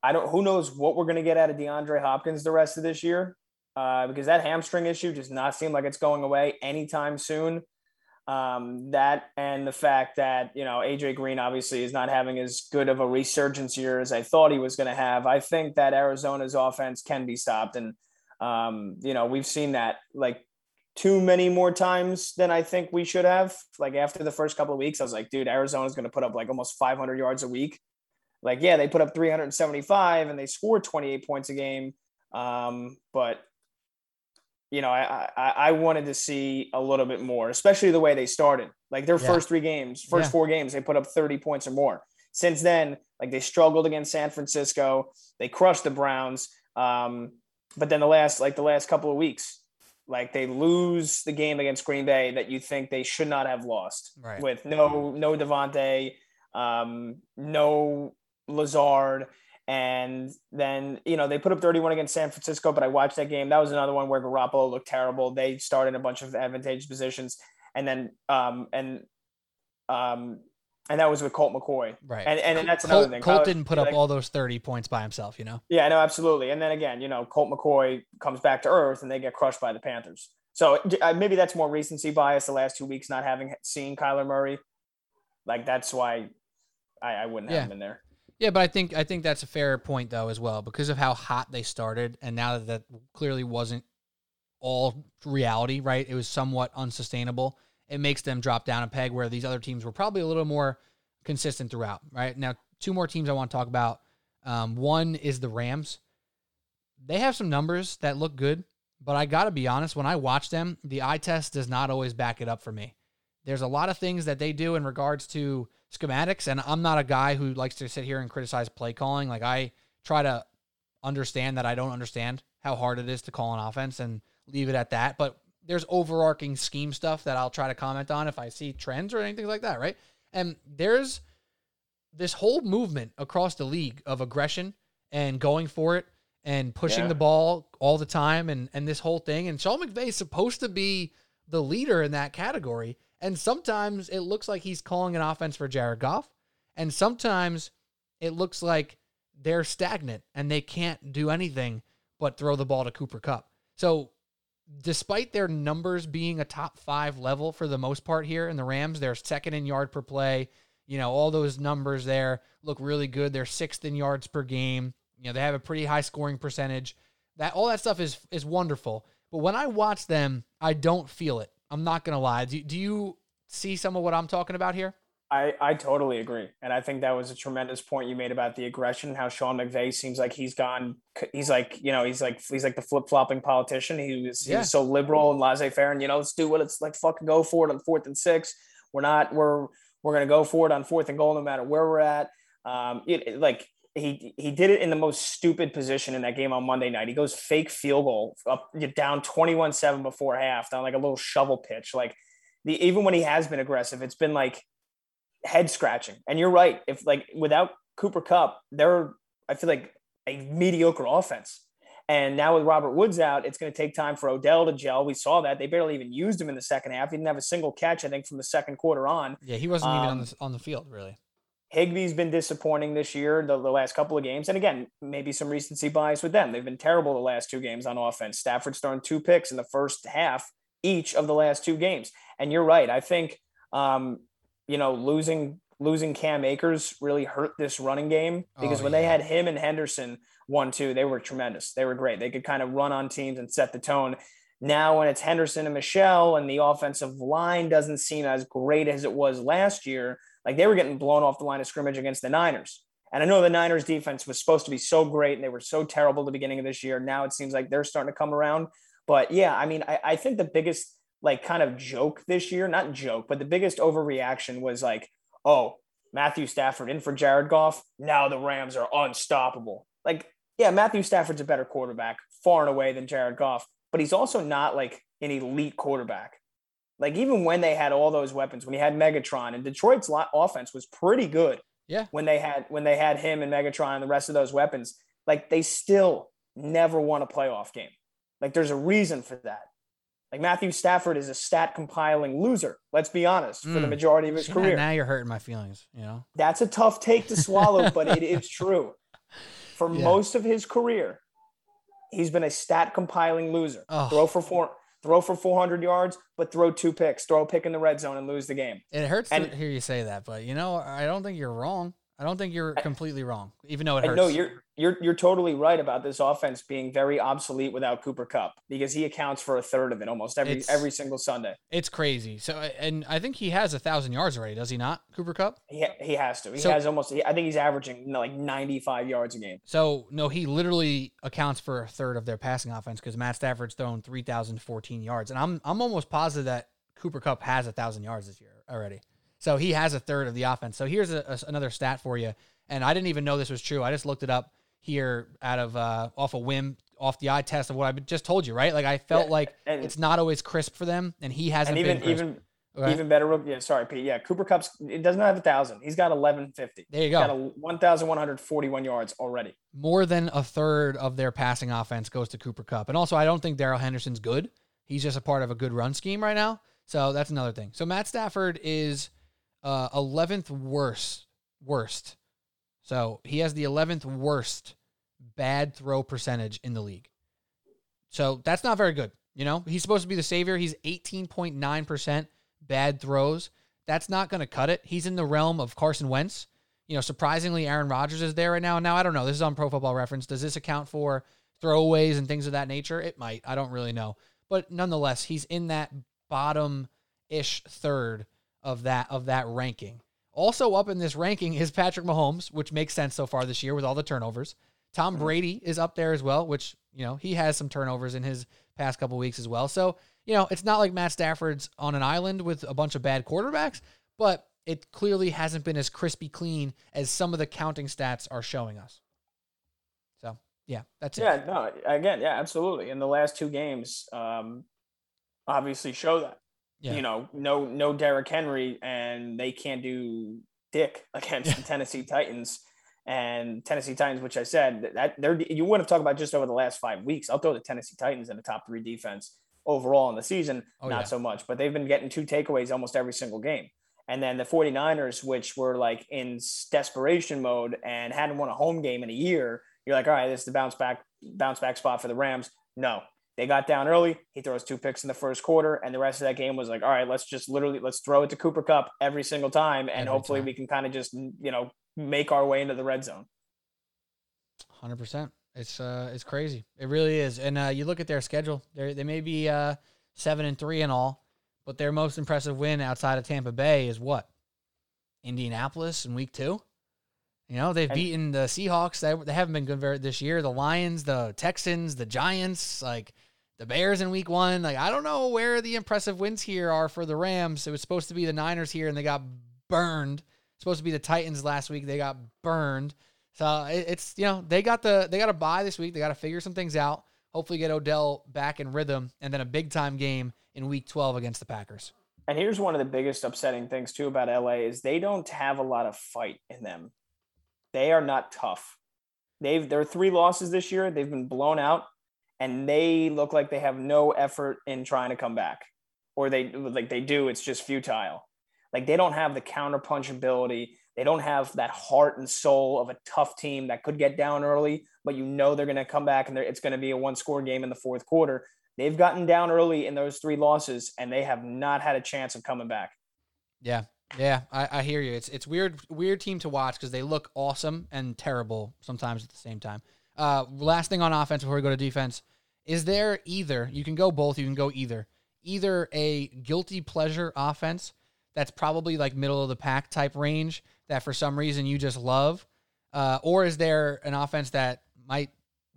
S3: I don't. Who knows what we're going to get out of DeAndre Hopkins the rest of this year? Uh, because that hamstring issue does not seem like it's going away anytime soon. Um, that and the fact that you know AJ Green obviously is not having as good of a resurgence year as I thought he was going to have. I think that Arizona's offense can be stopped, and um, you know we've seen that like too many more times than I think we should have. Like after the first couple of weeks, I was like, dude, Arizona's going to put up like almost 500 yards a week. like yeah, they put up 375 and they scored 28 points a game. Um, but you know, I, I I wanted to see a little bit more, especially the way they started. Like their
S1: Yeah.
S3: first three games, first
S1: Yeah.
S3: four games, they put up 30 points or more. Since then, like they struggled against San Francisco, they crushed the Browns. Um, but then the last like the last couple of weeks, like they lose the game against Green Bay that you think they should not have lost
S1: Right.
S3: with no no Davante, um, no Lazard, and then you know they put up 31 against San Francisco. But I watched that game. That was another one where Garoppolo looked terrible. They started a bunch of advantageous positions, and then um and um and that was with Colt McCoy.
S1: Right.
S3: And and, that's
S1: Colt,
S3: another thing.
S1: Colt didn't put up
S3: like-
S1: all those 30 points by himself, you know?
S3: yeah, no, absolutely. And then again, you know, Colt McCoy comes back to earth and they get crushed by the Panthers. So uh, maybe that's more recency bias the last two weeks, not having seen Kyler Murray. Like that's why I, I wouldn't have
S1: Yeah.
S3: him in there.
S1: Yeah, but I think I think that's a fair point though as well because of how hot they started and now that that clearly wasn't all reality, right? It was somewhat unsustainable. It makes them drop down a peg where these other teams were probably a little more consistent throughout, right? Now, two more teams I want to talk about. Um, one is the Rams. They have some numbers that look good, but I got to be honest, when I watch them, the eye test does not always back it up for me. There's a lot of things that they do in regards to schematics, and I'm not a guy who likes to sit here and criticize play calling. Like I try to understand that I don't understand how hard it is to call an offense and leave it at that. But there's overarching scheme stuff that I'll try to comment on if I see trends or anything like that, right? And there's this whole movement across the league of aggression and going for it and pushing
S3: Yeah.
S1: the ball all the time and and this whole thing. And Sean McVay is supposed to be the leader in that category. And sometimes it looks like he's calling an offense for Jared Goff. And sometimes it looks like they're stagnant and they can't do anything but throw the ball to Cooper Kupp. So despite their numbers being a top five level for the most part here in the Rams, they're second in yard per play. You know, all those numbers there look really good. They're sixth in yards per game. You know, they have a pretty high scoring percentage. That all that stuff is is wonderful. But when I watch them, I don't feel it. I'm not gonna lie. Do, do you see some of what I'm talking about here?
S3: I, I totally agree. And I think that was a tremendous point you made about the aggression, how Sean McVay seems like he's gone he's like, you know, he's like he's like the flip flopping politician. He was he
S1: Yeah.
S3: was so liberal and laissez faire and you know, let's do what it's like fucking go for it on fourth and six. We're not we're we're gonna go for it on fourth and goal no matter where we're at. Um it, it- like he he did it in the most stupid position in that game on Monday night. He goes fake field goal up down 21-7 before half, down like a little shovel pitch. Like the even when he has been aggressive, it's been like head scratching. And you're right. If like without Cooper Kupp, they're I feel like a mediocre offense. And now with Robert Woods out, it's going to take time for Odell to gel. We saw that they barely even used him in the second half. He didn't have a single catch, I think, from the second quarter on.
S1: Yeah, he wasn't even on
S3: Um,
S1: the on the field really.
S3: Higbee's been disappointing this year, the, the last couple of games. And again, maybe some recency bias with them. They've been terrible the last two games on offense. Stafford's thrown two picks in the first half each of the last two games. And you're right. I think, um, you know, losing losing Cam Akers really hurt this running game because
S1: Oh,
S3: when they had him and Henderson one two, they were tremendous. They were great. They could kind of run on teams and set the tone. Now, when it's Henderson and Michel, and the offensive line doesn't seem as great as it was last year, like they were getting blown off the line of scrimmage against the Niners. And I know the Niners defense was supposed to be so great and they were so terrible at the beginning of this year. Now it seems like they're starting to come around. But yeah, I mean, I, I think the biggest like kind of joke this year, not joke, but the biggest overreaction was like, oh, Matthew Stafford in for Jared Goff. Now the Rams are unstoppable. Like, yeah, Matthew Stafford's a better quarterback far and away than Jared Goff, but he's also not like an elite quarterback. Like even when they had all those weapons, when he had Megatron and Detroit's lot offense was pretty good.
S1: Yeah.
S3: When they had when they had him and Megatron and the rest of those weapons, like they still never won a playoff game. Like there's a reason for that. Like Matthew Stafford is a stat compiling loser. Let's be honest, for the
S1: Mm.
S3: majority of his
S1: See,
S3: career.
S1: Now you're hurting my feelings, you know?
S3: That's a tough take to swallow, but it is true. For
S1: Yeah.
S3: most of his career, he's been a stat compiling loser.
S1: Oh.
S3: Throw for four, throw for 400 yards, but throw two picks. Throw a pick in the red zone and lose the game.
S1: It hurts
S3: And-
S1: to hear you say that, but you know, I don't think you're wrong. I don't think you're completely wrong, even though it hurts.
S3: no, you're you're you're totally right about this offense being very obsolete without Cooper Kupp because he accounts for a third of it almost every
S1: It's-
S3: every single Sunday.
S1: it's crazy. So, and I think he has a thousand yards already, does he not, Cooper Kupp?
S3: He he has to. He
S1: So-
S3: has almost. I think he's averaging like 95 yards a game.
S1: So no, he literally accounts for a third of their passing offense because Matt Stafford's thrown three thousand fourteen yards, and I'm I'm almost positive that Cooper Kupp has a thousand yards this year already. So he has a third of the offense. So here's a, a- another stat for you, and I didn't even know this was true. I just looked it up here out of uh, off a whim, off the eye test of what I just told you, right? Like I felt
S3: Yeah,
S1: like it's not always crisp for them, and he hasn't
S3: And even
S1: been
S3: even
S1: Okay?
S3: even better. Yeah, sorry, Pete. Yeah, Cooper Kupp's it doesn't have a thousand. He's got 1150.
S1: there you
S3: He's got
S1: go.
S3: a 1,141 yards already.
S1: more than a third of their passing offense goes to Cooper Kupp. And also, I don't think Darrell Henderson's good. He's just a part of a good run scheme right now. So that's another thing. So Matt Stafford is uh, 11th worst. Worst. So he has the 11th worst bad throw percentage in the league. So that's not very good. You know, he's supposed to be the savior. He's 18.9% bad throws. That's not going to cut it. He's in the realm of Carson Wentz. You know, surprisingly, Aaron Rodgers is there right now. Now, I don't know. This is on Pro Football Reference. Does this account for throwaways and things of that nature? It might. I don't really know. But nonetheless, he's in that bottom ish third of that of that ranking. Also up in this ranking is Patrick Mahomes, which makes sense so far this year with all the turnovers. Tom Brady is up there as well, which, you know, he has some turnovers in his past couple weeks as well. So, you know, it's not like Matt Stafford's on an island with a bunch of bad quarterbacks, but it clearly hasn't been as crispy clean as some of the counting stats are showing us. So, yeah, that's it.
S3: Yeah, no, again, yeah, absolutely. In the last two games, um, obviously show that.
S1: Yeah.
S3: You know, no no Derrick Henry, and they can't do dick against the Tennessee Titans. And Tennessee Titans, which I said that they're you want to talk about just over the last five weeks. I'll throw the Tennessee Titans in the top three defense overall in the season,
S1: Oh,
S3: not
S1: yeah.
S3: so much, but they've been getting two takeaways almost every single game. And then the 49ers, which were like in desperation mode and hadn't won a home game in a year, you're like, all right, this is the bounce back, bounce back spot for the Rams. No, they got down early. He throws two picks in the first quarter, and the rest of that game was like, all right, let's just literally let's throw it to Cooper Kupp every single time, and
S1: Every
S3: hopefully
S1: time.
S3: we can kind of just you know make our way into the red zone.
S1: Hundred percent. It's uh, it's crazy. It really is. And uh, you look at their schedule. They they may be uh seven and three and all, but their most impressive win outside of Tampa Bay is what? Indianapolis in week two. You know they've
S3: And-
S1: beaten the Seahawks. They, they haven't been good very this year. The Lions, the Texans, the Giants, like the Bears in week one. Like I don't know where the impressive wins here are for the Rams. It was supposed to be the Niners here, and they got burned. Supposed to be the Titans last week. They got burned. So it- it's you know they got the they got to bye this week. They got to figure some things out. Hopefully get Odell back in rhythm, and then a big time game in Week 12 against the Packers.
S3: And here's one of the biggest upsetting things too about LA is they don't have a lot of fight in them. They are not tough. They've there are three losses this year. They've been blown out, and they look like they have no effort in trying to come back, or they like they do. It's just futile. Like they don't have the counterpunch ability. They don't have that heart and soul of a tough team that could get down early, but you know they're going to come back and it's going to be a one score game in the fourth quarter. They've gotten down early in those three losses, and they have not had a chance of coming back.
S1: Yeah, yeah, I, I hear you. It's it's weird weird team to watch because they look awesome and terrible sometimes at the same time. Uh, last thing on offense before we go to defense, is there either you can go both, you can go either either a guilty pleasure offense that's probably like middle of the pack type range that for some reason you just love, uh, or is there an offense that might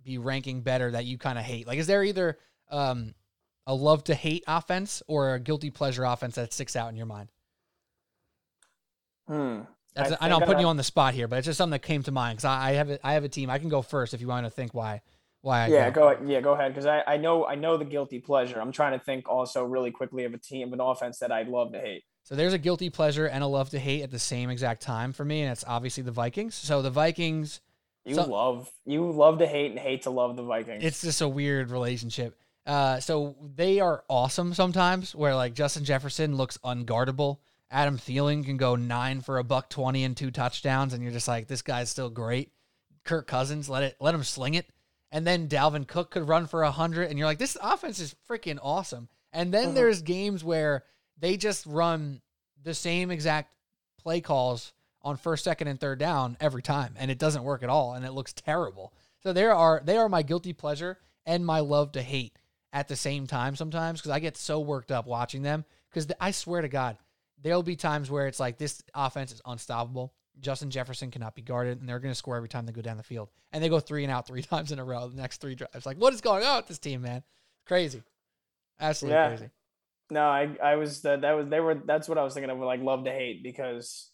S1: be ranking better that you kind of hate? Like, is there either um, a love to hate offense or a guilty pleasure offense that sticks out in your mind?
S3: Hmm.
S1: That's, I,
S3: I
S1: know I'm putting
S3: I-
S1: you on the spot here, but it's just something that came to mind because I, I have a, I have a team. I can go first if you want to think why why I
S3: Yeah, go yeah, go ahead because I, I know I know the guilty pleasure. I'm trying to think also really quickly of a team, an offense that I'd love to hate.
S1: So there's a guilty pleasure and a love to hate at the same exact time for me, and it's obviously the Vikings. So the Vikings,
S3: You
S1: So-
S3: love you love to hate and hate to love the Vikings.
S1: it's just a weird relationship. Uh, so they are awesome sometimes, where like Justin Jefferson looks unguardable. Adam Thielen can go nine for a buck twenty and two touchdowns, and you're just like, this guy's still great. Kirk Cousins, let it let him sling it. And then Dalvin Cook could run for a hundred, and you're like, this offense is freaking awesome. And then
S3: Mhm.
S1: there's games where they just run the same exact play calls on first, second, and third down every time, and it doesn't work at all, and it looks terrible. So there are they are my guilty pleasure and my love to hate at the same time sometimes because I get so worked up watching them because I swear to God, there'll be times where it's like this offense is unstoppable. Justin Jefferson cannot be guarded, and they're going to score every time they go down the field. And they go three and out three times in a row the next three drives. Like, what is going on with this team, man? Crazy, absolutely
S3: Yeah.
S1: crazy.
S3: No, I I was that that was they were that's what I was thinking of like love to hate because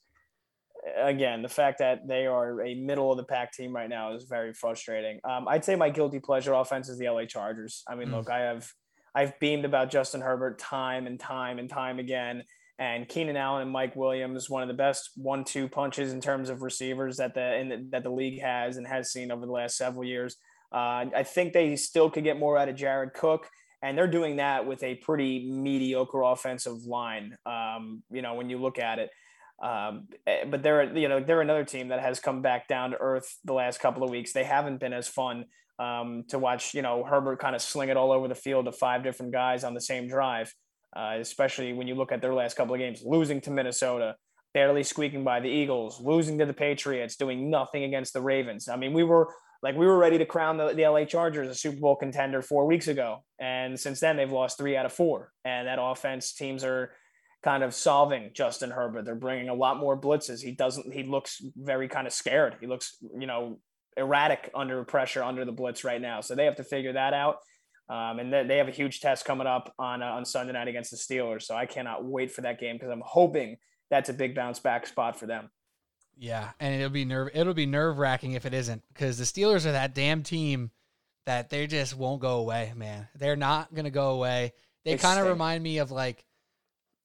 S3: again the fact that they are a middle of the pack team right now is very frustrating. Um, I'd say my guilty pleasure offense is the LA Chargers. I mean,
S1: Mm.
S3: look, I have I've beamed about Justin Herbert time and time and time again. And Keenan Allen and Mike Williams, one of the best one-two punches in terms of receivers that the, the that the league has and has seen over the last several years. Uh, I think they still could get more out of Jared Cook and they're doing that with a pretty mediocre offensive line. Um, you know, when you look at it, um, eh, but they're you know they're another team that has come back down to earth the last couple of weeks. They haven't been as fun um, to watch. You know, Herbert kind of sling it all over the field to five different guys on the same drive. Uh, especially when you look at their last couple of games, losing to Minnesota, barely squeaking by the Eagles, losing to the Patriots, doing nothing against the Ravens. I mean, we were like we were ready to crown the, the LA Chargers a Super Bowl contender four weeks ago. And since then, they've lost three out of four. And that offense teams are kind of solving Justin Herbert. They're bringing a lot more blitzes. He doesn't, he looks very kind of scared. He looks, you know, erratic under pressure under the blitz right now. So they have to figure that out. Um, and they, have a huge test coming up on, uh, on Sunday night against the Steelers. So I cannot wait for that game because I'm hoping that's a big bounce back spot for them.
S1: Yeah, and it'll be nerve it'll be nerve wracking if it isn't because the Steelers are that damn team that they just won't go away, man. They're not gonna go away. They
S3: They
S1: kind of remind me of like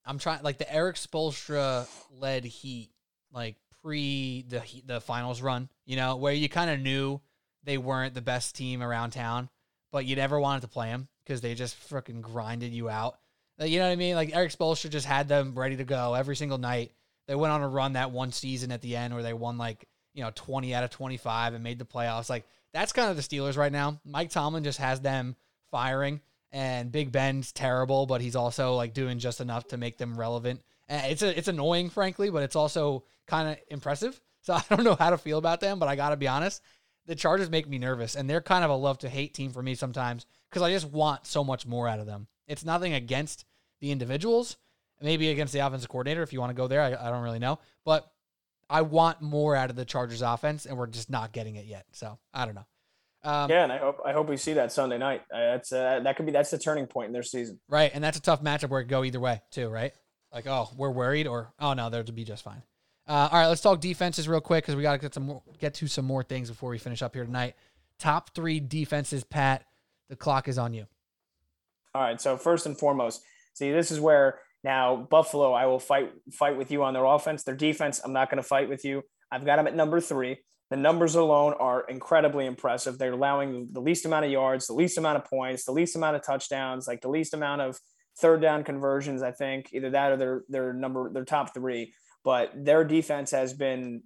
S1: I'm trying like the Erik Spoelstra led Heat, like pre the the finals run, you know, where you kind of knew they weren't the best team around town, but you never wanted to play them because they just freaking grinded you out. Like, you know what I mean? Like Erik Spoelstra just had them ready to go every single night. They went on a run that one season at the end where they won like, you know, 20 out of 25 and made the playoffs. Like that's kind of the Steelers right now. Mike Tomlin just has them firing and Big Ben's terrible, but he's also like doing just enough to make them relevant. And it's a, it's annoying frankly, but it's also kind of impressive. So I don't know how to feel about them, but I got to be honest. The Chargers make me nervous and they're kind of a love to hate team for me sometimes because I just want so much more out of them. It's nothing against the individuals, maybe against the offensive coordinator if you want to go there. I, I don't really know, but I want more out of the Chargers offense, and we're just not getting it yet. So I don't know. Um,
S3: Yeah, and I hope I hope we see that Sunday night. Uh, that's uh, that could be that's the turning point in their season.
S1: Right, and that's a tough matchup where it could go either way too. Right, like oh we're worried or oh no they'll be just fine. Uh, all right, let's talk defenses real quick because we got to get some more, get to some more things before we finish up here tonight. Top three defenses, Pat. The clock is on you.
S3: All right. So first and foremost, see, this is where now Buffalo, I will fight fight with you on their offense. Their defense, I'm not going to fight with you. I've got them at number three. The numbers alone are incredibly impressive. They're allowing the least amount of yards, the least amount of points, the least amount of touchdowns, like the least amount of third down conversions. I think either that or their their number their top three. But their defense has been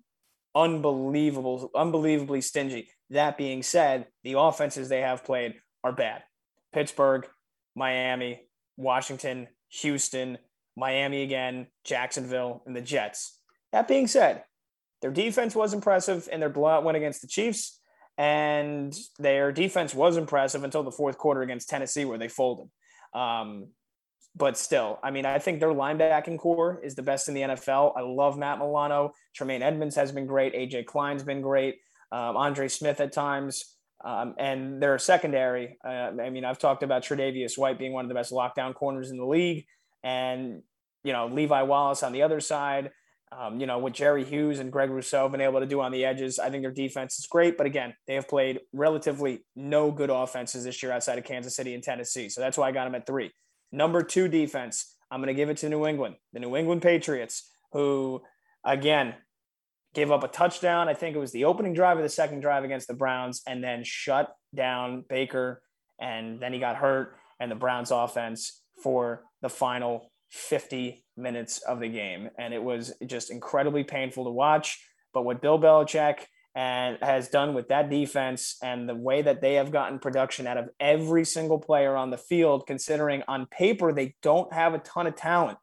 S3: unbelievable, unbelievably stingy. That being said, the offenses they have played are bad. Pittsburgh, Miami, Washington, Houston, Miami again, Jacksonville, and the Jets. That being said, their defense was impressive in their blowout win against the Chiefs, and their defense was impressive until the fourth quarter against Tennessee, where they folded. Um, but still, I mean, I think their linebacking corps is the best in the NFL. I love Matt Milano. Tremaine Edmunds has been great. AJ Klein's been great. Um, Andre Smith at times. Um, and their secondary, uh, I mean, I've talked about Tre'Davious White being one of the best lockdown corners in the league. And, you know, Levi Wallace on the other side. Um, you know, what Jerry Hughes and Greg Rousseau have been able to do on the edges, I think their defense is great. But again, they have played relatively no good offenses this year outside of Kansas City and Tennessee. So that's why I got them at three. Number two defense, I'm going to give it to New England, the New England Patriots, who, again, gave up a touchdown. I think it was the opening drive or the second drive against the Browns, and then shut down Baker. And then he got hurt, and the Browns offense for the final 50 minutes of the game. And it was just incredibly painful to watch. But what Bill Belichick and has done with that defense and the way that they have gotten production out of every single player on the field, considering on paper they don't have a ton of talent.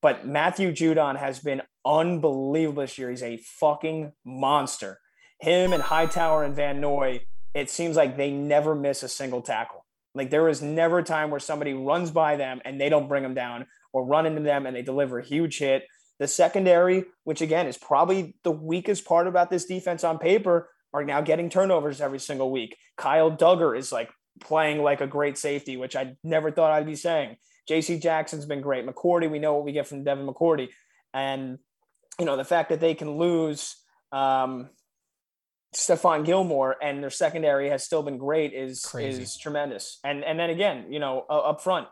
S3: But Matthew Judon has been unbelievable this year. He's a fucking monster. Him and Hightower and Van Noy, it seems like they never miss a single tackle. Like there is never a time where somebody runs by them and they don't bring them down or run into them and they deliver a huge hit. The secondary, which again is probably the weakest part about this defense on paper, are now getting turnovers every single week. Kyle Dugger is like playing like a great safety, which I never thought I'd be saying. JC Jackson's been great. McCourty, we know what we get from Devin McCourty. And, you know, the fact that they can lose um, Stephon Gilmore and their secondary has still been great is Crazy. is tremendous. And and then again, you know, uh, up front,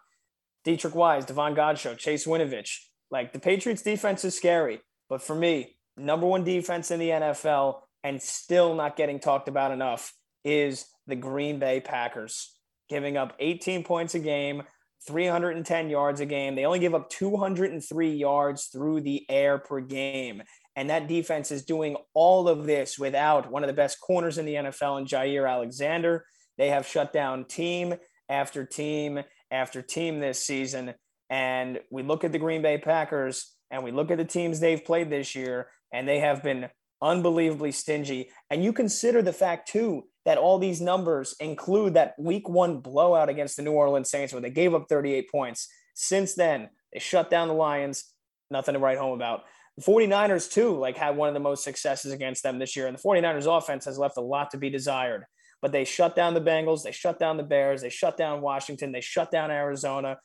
S3: Deatrich Wise, Davon Godchaux, Chase Winovich. Like the Patriots defense is scary, but for me, number one defense in the NFL and still not getting talked about enough is the Green Bay Packers, giving up 18 points a game, 310 yards a game. They only give up 203 yards through the air per game. And that defense is doing all of this without one of the best corners in the NFL in Jaire Alexander. They have shut down team after team after team this season. And we look at the Green Bay Packers and we look at the teams they've played this year, and they have been unbelievably stingy. And you consider the fact, too, that all these numbers include that week one blowout against the New Orleans Saints where they gave up 38 points. Since then, they shut down the Lions, nothing to write home about. The 49ers, too, like had one of the most successes against them this year. And the 49ers offense has left a lot to be desired. But they shut down the Bengals, they shut down the Bears, they shut down Washington, they shut down Arizona,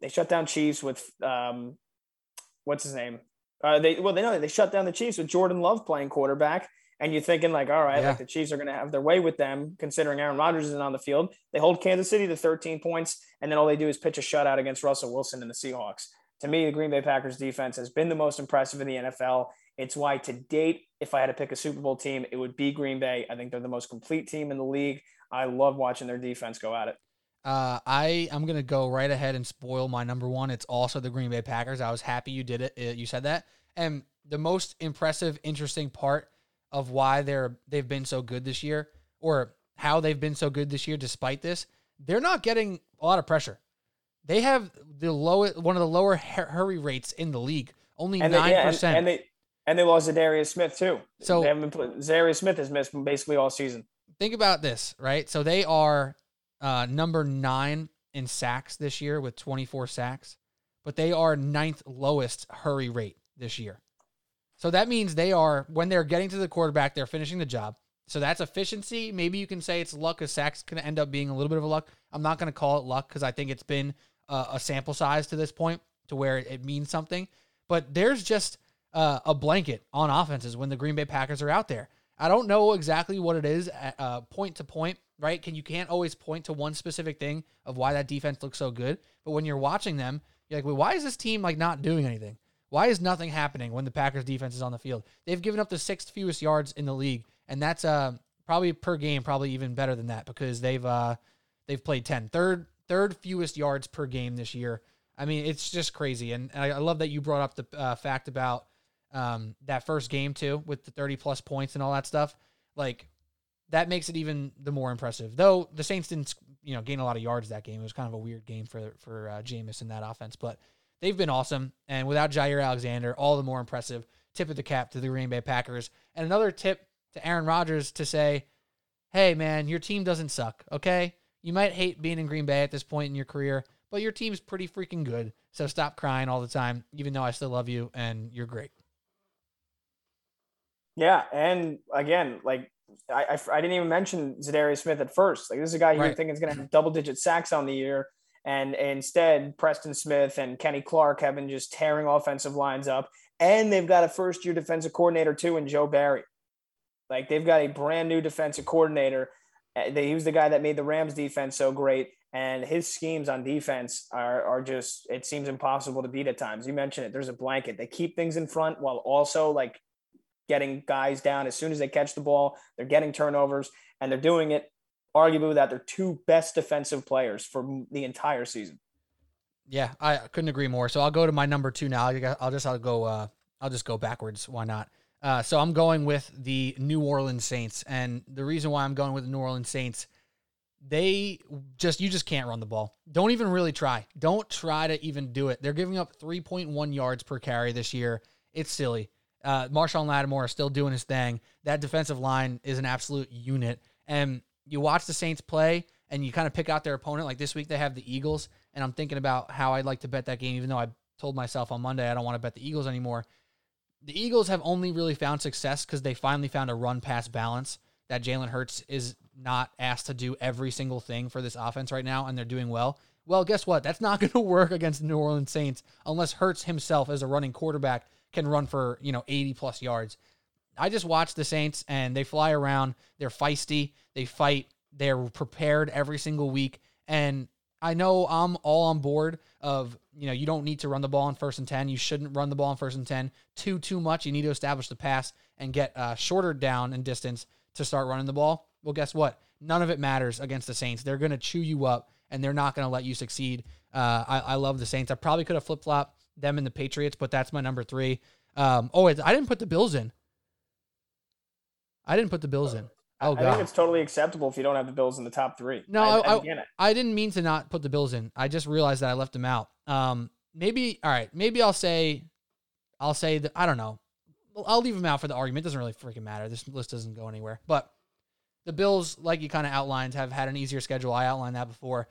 S3: they shut down Chiefs with um, what's his name? Uh, they well, they know they shut down the Chiefs with Jordan Love playing quarterback. And you're thinking like, all right, yeah. like the Chiefs are going to have their way with them, considering Aaron Rodgers isn't on the field. They hold Kansas City to 13 points, and then all they do is pitch a shutout against Russell Wilson and the Seahawks to me, the Green Bay Packers defense has been the most impressive in the NFL. It's why to date, if I had to pick a Super Bowl team, it would be Green Bay. I think they're the most complete team in the league. I love watching their defense go at it.
S1: Uh, I I'm gonna go right ahead and spoil my number one. It's also the Green Bay Packers. I was happy you did it. Uh, you said that, and the most impressive, interesting part of why they're they've been so good this year, or how they've been so good this year, despite this, they're not getting a lot of pressure. They have the lowest, one of the lower hurry rates in the league. Only nine percent.
S3: And they and they lost Darius Smith too. So they haven't Darius Smith has missed basically all season.
S1: Think about this, right? So they are uh, number nine in sacks this year with 24 sacks, but they are ninth lowest hurry rate this year. So that means they are when they're getting to the quarterback, they're finishing the job. So that's efficiency. Maybe you can say it's luck because sacks can end up being a little bit of a luck. I'm not going to call it luck because I think it's been uh, a sample size to this point to where it, means something. But there's just uh, a blanket on offenses when the Green Bay Packers are out there. I don't know exactly what it is at, uh, point to point, right? Can you can't always point to one specific thing of why that defense looks so good. But when you're watching them, you're like, well, why is this team like not doing anything? Why is nothing happening when the Packers defense is on the field? They've given up the sixth fewest yards in the league, and that's uh, probably per game, probably even better than that because they've uh, they've played 10. Third third fewest yards per game this year. I mean, it's just crazy. And, I, I, love that you brought up the uh, fact about um, that first game, too, with the 30 plus points and all that stuff. Like, that makes it even the more impressive. Though the Saints didn't, you know, gain a lot of yards that game. It was kind of a weird game for for uh, Jameis in that offense, but they've been awesome. And without Jaire Alexander, all the more impressive. Tip of the cap to the Green Bay Packers. And another tip to Aaron Rodgers to say, "Hey, man, your team doesn't suck. Okay, you might hate being in Green Bay at this point in your career, but your team's pretty freaking good. So stop crying all the time, even though I still love you and you're great.
S3: Yeah, and again, like I, I, I didn't even mention Za'Darius Smith at first. Like this is a guy you right. think is going to have double digit sacks on the year, and instead Preston Smith and Kenny Clark have been just tearing offensive lines up, and they've got a first year defensive coordinator too in Joe Barry. Like they've got a brand new defensive coordinator uh, he was the guy that made the Rams defense so great. And his schemes on defense are, are just, it seems impossible to beat at times. You mentioned it. There's a blanket. They keep things in front while also like getting guys down as soon as they catch the ball. They're getting turnovers and they're doing it arguably without their two best defensive players for the entire season.
S1: Yeah, I couldn't agree more. So I'll go to my number two now. I'll just, I'll go, uh, I'll just go backwards. Why not? Uh, so I'm going with the New Orleans Saints, and the reason why I'm going with the New Orleans Saints, they just you just can't run the ball. Don't even really try. Don't try to even do it. They're giving up 3.1 yards per carry this year. It's silly. Uh, Marshon Lattimore is still doing his thing. That defensive line is an absolute unit. And you watch the Saints play and you kind of pick out their opponent. Like this week, they have the Eagles. And I'm thinking about how I'd like to bet that game, even though I told myself on Monday I don't want to bet the Eagles anymore. The Eagles have only really found success because they finally found a run pass balance that Jalen Hurts is not asked to do every single thing for this offense right now, and they're doing well. Well, guess what? That's not going to work against the New Orleans Saints unless Hurts himself, as a running quarterback, can run for, you know, 80 plus yards. I just watch the Saints and they fly around. They're feisty. They fight. They're prepared every single week. And I know I'm all on board of, you know, you don't need to run the ball in first and 10. You shouldn't run the ball in first and 10 too, too much. You need to establish the pass and get uh, shorter down in distance to start running the ball. Well, guess what? None of it matters against the Saints. They're going to chew you up and they're not going to let you succeed. Uh, I, I love the Saints. I probably could have flip flopped them and the Patriots, but that's my number three. Um, oh, I didn't put the Bills in. I didn't put the Bills in. Oh
S3: I
S1: god.
S3: think it's totally acceptable if you don't have the Bills in the top three.
S1: No,
S3: I,
S1: I-
S3: I.
S1: I didn't mean to not put the Bills in. I just realized that I left them out. Um, maybe all right. Maybe I'll say, I'll say that I don't know. I'll leave them out for the argument. It doesn't really freaking matter. This list doesn't go anywhere. But the Bills, like you kind of outlined, have had an easier schedule. I outlined that before.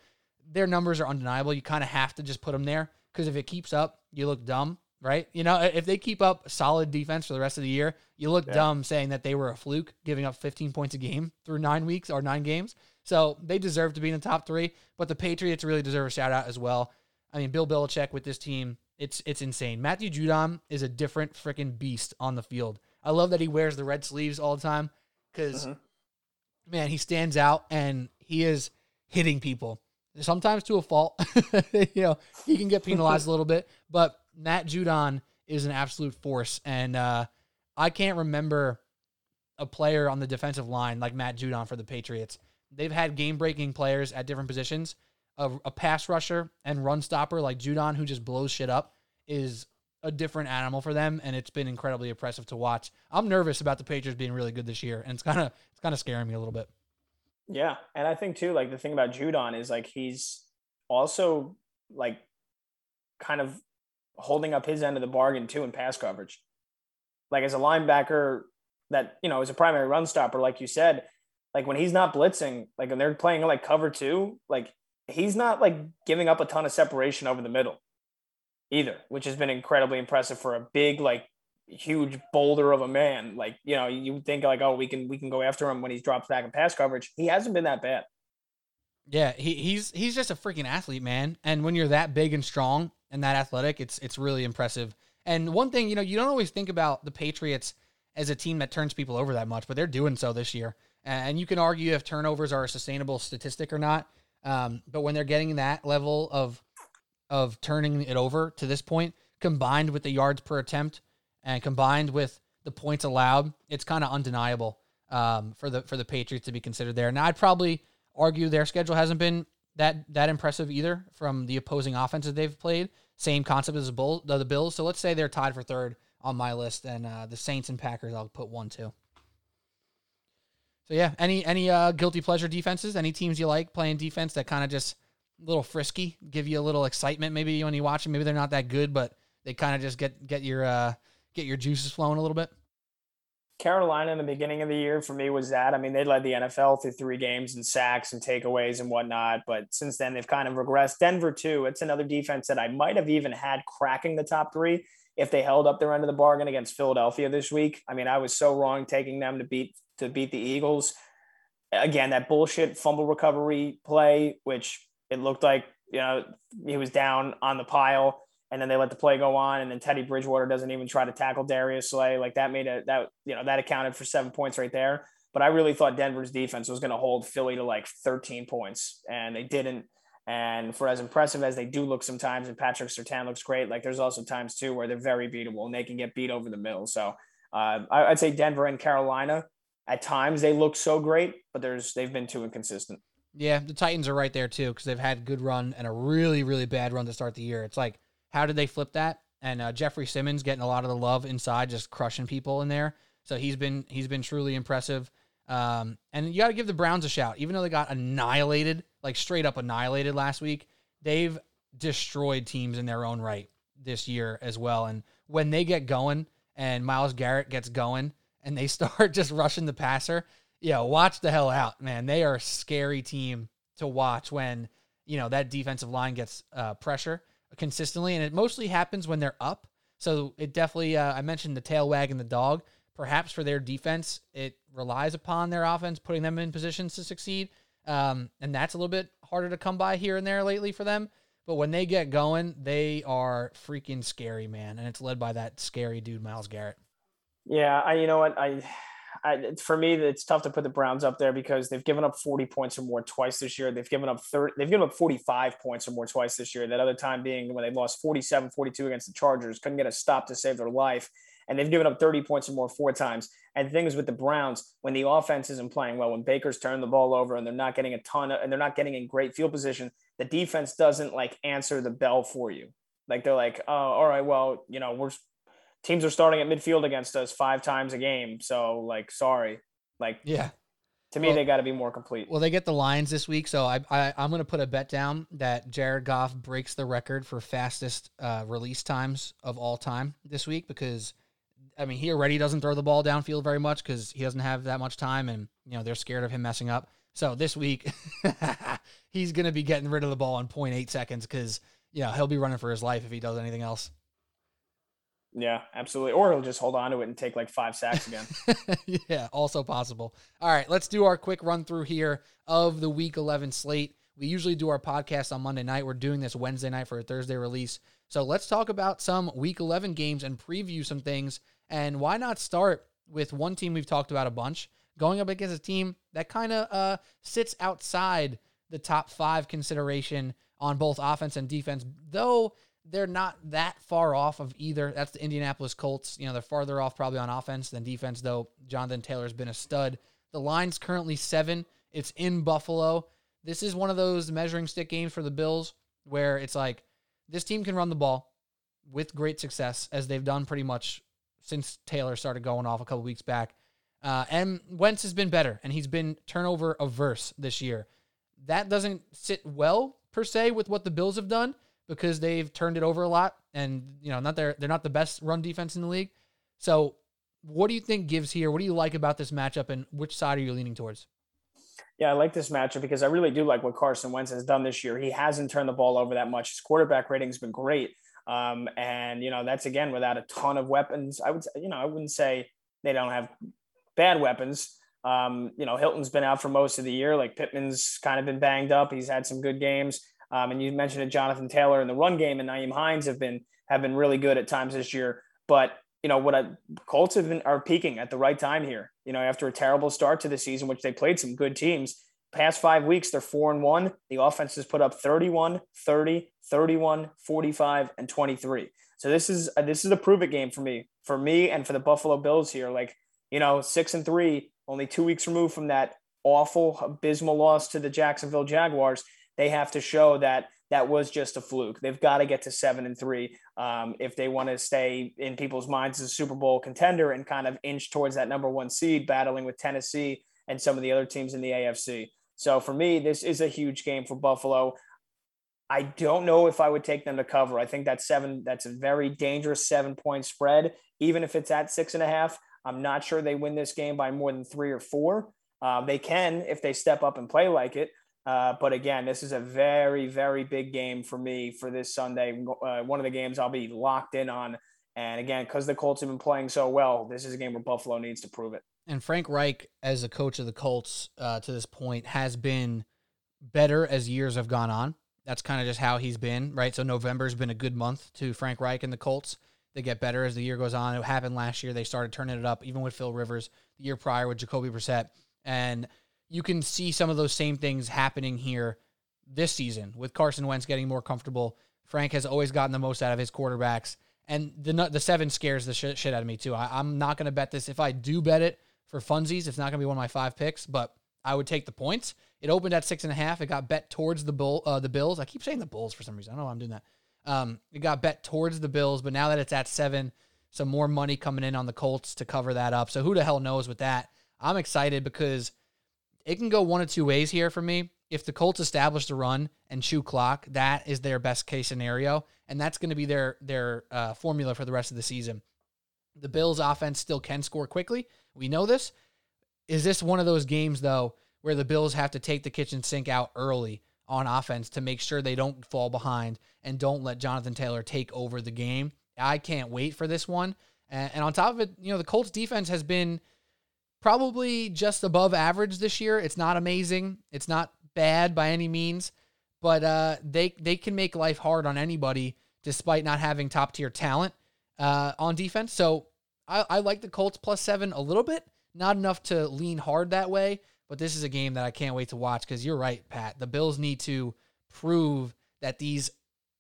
S1: Their numbers are undeniable. You kind of have to just put them there because if it keeps up, you look dumb, right? You know, if they keep up solid defense for the rest of the year, you look
S3: Yeah.
S1: dumb saying that they were a fluke, giving up 15 points a game through nine weeks or nine games. So they deserve to be in the top three, but the Patriots really deserve a shout out as well. I mean, Bill Belichick with this team, it's it's insane. Matthew Judon is a different freaking beast on the field. I love that he wears the red sleeves all the time because
S3: Mhm.
S1: man, he stands out and he is hitting people. Sometimes to a fault. you know, he can get penalized a little bit, but Matt Judon is an absolute force. And uh, I can't remember a player on the defensive line like Matt Judon for the Patriots. They've had game breaking players at different positions. A, a pass rusher and run stopper like Judon, who just blows shit up, is a different animal for them, and it's been incredibly impressive to watch. I'm nervous about the Patriots being really good this year, and it's kind of it's kind of scaring me a little bit.
S3: Yeah, and I think too, like the thing about Judon is like he's also like kind of holding up his end of the bargain too in pass coverage. Like as a linebacker that you know is a primary run stopper, like you said, like when he's not blitzing, like when they're playing like cover two, like he's not like giving up a ton of separation over the middle either, which has been incredibly impressive for a big like huge boulder of a man. Like, you know, you think like, oh, we can we can go after him when he drops back in pass coverage. He hasn't been that bad.
S1: Yeah, he, he's he's just a freaking athlete, man. And when you're that big and strong and that athletic, it's it's really impressive. And one thing, you know, you don't always think about the Patriots as a team that turns people over that much, but they're doing so this year. And you can argue if turnovers are a sustainable statistic or not. Um, but when they're getting that level of of turning it over to this point, combined with the yards per attempt and combined with the points allowed, it's kind of undeniable um, for the for the Patriots to be considered there. Now, I'd probably argue their schedule hasn't been that that impressive either from the opposing offenses they've played. Same concept as the, Bull, the, the Bills. So let's say they're tied for third on my list, and uh, the Saints and Packers I'll put one two. So yeah, any any uh, guilty pleasure defenses? Any teams you like playing defense that kind of just a little frisky, give you a little excitement maybe when you watch them. Maybe they're not that good, but they kind of just get get your uh, get your juices flowing a little bit.
S3: Carolina in the beginning of the year for me was that. I mean, they led the NFL through three games and sacks and takeaways and whatnot. But since then, they've kind of regressed. Denver, too. It's another defense that I might have even had cracking the top three if they held up their end of the bargain against Philadelphia this week. I mean, I was so wrong taking them to beat to beat the Eagles. Again, that bullshit fumble recovery play, which it looked like you know he was down on the pile and then they let the play go on, and then Teddy Bridgewater doesn't even try to tackle Darius Slay. Like that made it that you know that accounted for seven points right there. But I really thought Denver's defense was going to hold Philly to like 13 points, and they didn't. And for as impressive as they do look sometimes, and Patrick Surtain looks great, like there's also times too where they're very beatable and they can get beat over the middle. So uh, I, I'd say Denver and Carolina at times they look so great, but there's they've been too inconsistent.
S1: Yeah, the Titans are right there too because they've had good run and a really really bad run to start the year. It's like how did they flip that? And uh, Jeffery Simmons getting a lot of the love inside, just crushing people in there. So he's been he's been truly impressive. Um, and you got to give the Browns a shout, even though they got annihilated, like straight up annihilated last week. They've destroyed teams in their own right this year as well. And when they get going, and Myles Garrett gets going and they start just rushing the passer, yeah, watch the hell out, man. They are a scary team to watch when, you know, that defensive line gets uh, pressure consistently. And it mostly happens when they're up. So it definitely, uh, I mentioned the tail wagging the dog. Perhaps for their defense, it relies upon their offense, putting them in positions to succeed. Um, and that's a little bit harder to come by here and there lately for them. But when they get going, they are freaking scary, man. And it's led by that scary dude, Myles Garrett.
S3: Yeah, I you know what I, I for me it's tough to put the Browns up there because they've given up 40 points or more twice this year. They've given up 30 they've given up 45 points or more twice this year. That other time being when they lost 47-42 against the Chargers, couldn't get a stop to save their life. And they've given up 30 points or more four times. And things with the Browns, when the offense isn't playing well, when Baker's turning the ball over and they're not getting a ton of, and they're not getting in great field position, the defense doesn't like answer the bell for you. Like they're like, oh, all right, well, you know, we're teams are starting at midfield against us five times a game. So like, sorry, like
S1: yeah.
S3: To me, well, they got to be more complete.
S1: Well, they get the Lions this week, so I, I am going to put a bet down that Jared Goff breaks the record for fastest uh, release times of all time this week because I mean he already doesn't throw the ball downfield very much because he doesn't have that much time, and you know they're scared of him messing up. So this week he's going to be getting rid of the ball in 0.8 seconds because you know he'll be running for his life if he does anything else.
S3: Yeah, absolutely. Or he'll just hold on to it and take like five sacks again.
S1: yeah, also possible. All right, let's do our quick run through here of the week 11 slate. We usually do our podcast on Monday night. We're doing this Wednesday night for a Thursday release. So let's talk about some week 11 games and preview some things. And why not start with one team we've talked about a bunch, going up against a team that kind of uh, sits outside the top five consideration on both offense and defense, though they're not that far off of either. That's the Indianapolis Colts. You know, they're farther off probably on offense than defense, though. Jonathan Taylor's been a stud. The line's currently seven. It's in Buffalo. This is one of those measuring stick games for the Bills where it's like this team can run the ball with great success, as they've done pretty much since Taylor started going off a couple weeks back. Uh, and Wentz has been better, and he's been turnover averse this year. That doesn't sit well per se with what the Bills have done because they've turned it over a lot and you know not they're they're not the best run defense in the league. So what do you think gives here? What do you like about this matchup and which side are you leaning towards?
S3: Yeah, I like this matchup because I really do like what Carson Wentz has done this year. He hasn't turned the ball over that much. His quarterback rating has been great. Um, and you know, that's again without a ton of weapons. I would you know, I wouldn't say they don't have bad weapons. Um, you know, Hilton's been out for most of the year. Like Pittman's kind of been banged up. He's had some good games. Um, and you mentioned it, Jonathan Taylor in the run game and Nyheim Hines have been have been really good at times this year. But you know what? I, Colts have been are peaking at the right time here. You know, after a terrible start to the season, which they played some good teams. Past five weeks, they're four and one. The offense has put up 31, 30, 31, 45, and 23. So this is a, this is a prove it game for me, for me, and for the Buffalo Bills here. Like you know, six and three, only two weeks removed from that awful, abysmal loss to the Jacksonville Jaguars they have to show that that was just a fluke. They've got to get to seven and three um, if they want to stay in people's minds as a Super Bowl contender and kind of inch towards that number one seed, battling with Tennessee and some of the other teams in the AFC. So for me, this is a huge game for Buffalo. I don't know if I would take them to cover. I think that seven, that's a very dangerous seven point spread. Even if it's at six and a half, I'm not sure they win this game by more than three or four. Uh, they can if they step up and play like it. Uh, but again, this is a very, very big game for me for this Sunday. Uh, one of the games I'll be locked in on. And again, because the Colts have been playing so well, this is a game where Buffalo needs to prove it.
S1: And Frank Reich, as a coach of the Colts uh, to this point, has been better as years have gone on. That's kind of just how he's been, right? So November's been a good month to Frank Reich and the Colts. They get better as the year goes on. It happened last year. They started turning it up, even with Phil Rivers the year prior with Jacoby Brissett. And you can see some of those same things happening here this season with Carson Wentz getting more comfortable. Frank has always gotten the most out of his quarterbacks, and the the seven scares the shit, shit out of me too. I, am not going to bet this. If I do bet it for funsies, it's not going to be one of my five picks, but I would take the points. It opened at six and a half. It got bet towards the bull, uh, the Bills. I keep saying the Bulls for some reason. I don't know why I'm doing that. Um, it got bet towards the Bills, but now that it's at seven, some more money coming in on the Colts to cover that up. So who the hell knows with that? I'm excited because it can go one of two ways here for me. If the Colts establish the run and chew clock, that is their best case scenario, and that's going to be their their uh, formula for the rest of the season. The Bills offense still can score quickly. We know this. Is this one of those games though where the Bills have to take the kitchen sink out early on offense to make sure they don't fall behind and don't let Jonathan Taylor take over the game? I can't wait for this one. And, on top of it, you know, the Colts defense has been probably just above average this year. It's not amazing. It's not bad by any means, but uh, they they can make life hard on anybody despite not having top tier talent uh, on defense. So I, I like the Colts plus seven a little bit, not enough to lean hard that way. But this is a game that I can't wait to watch because you're right, Pat. The Bills need to prove that these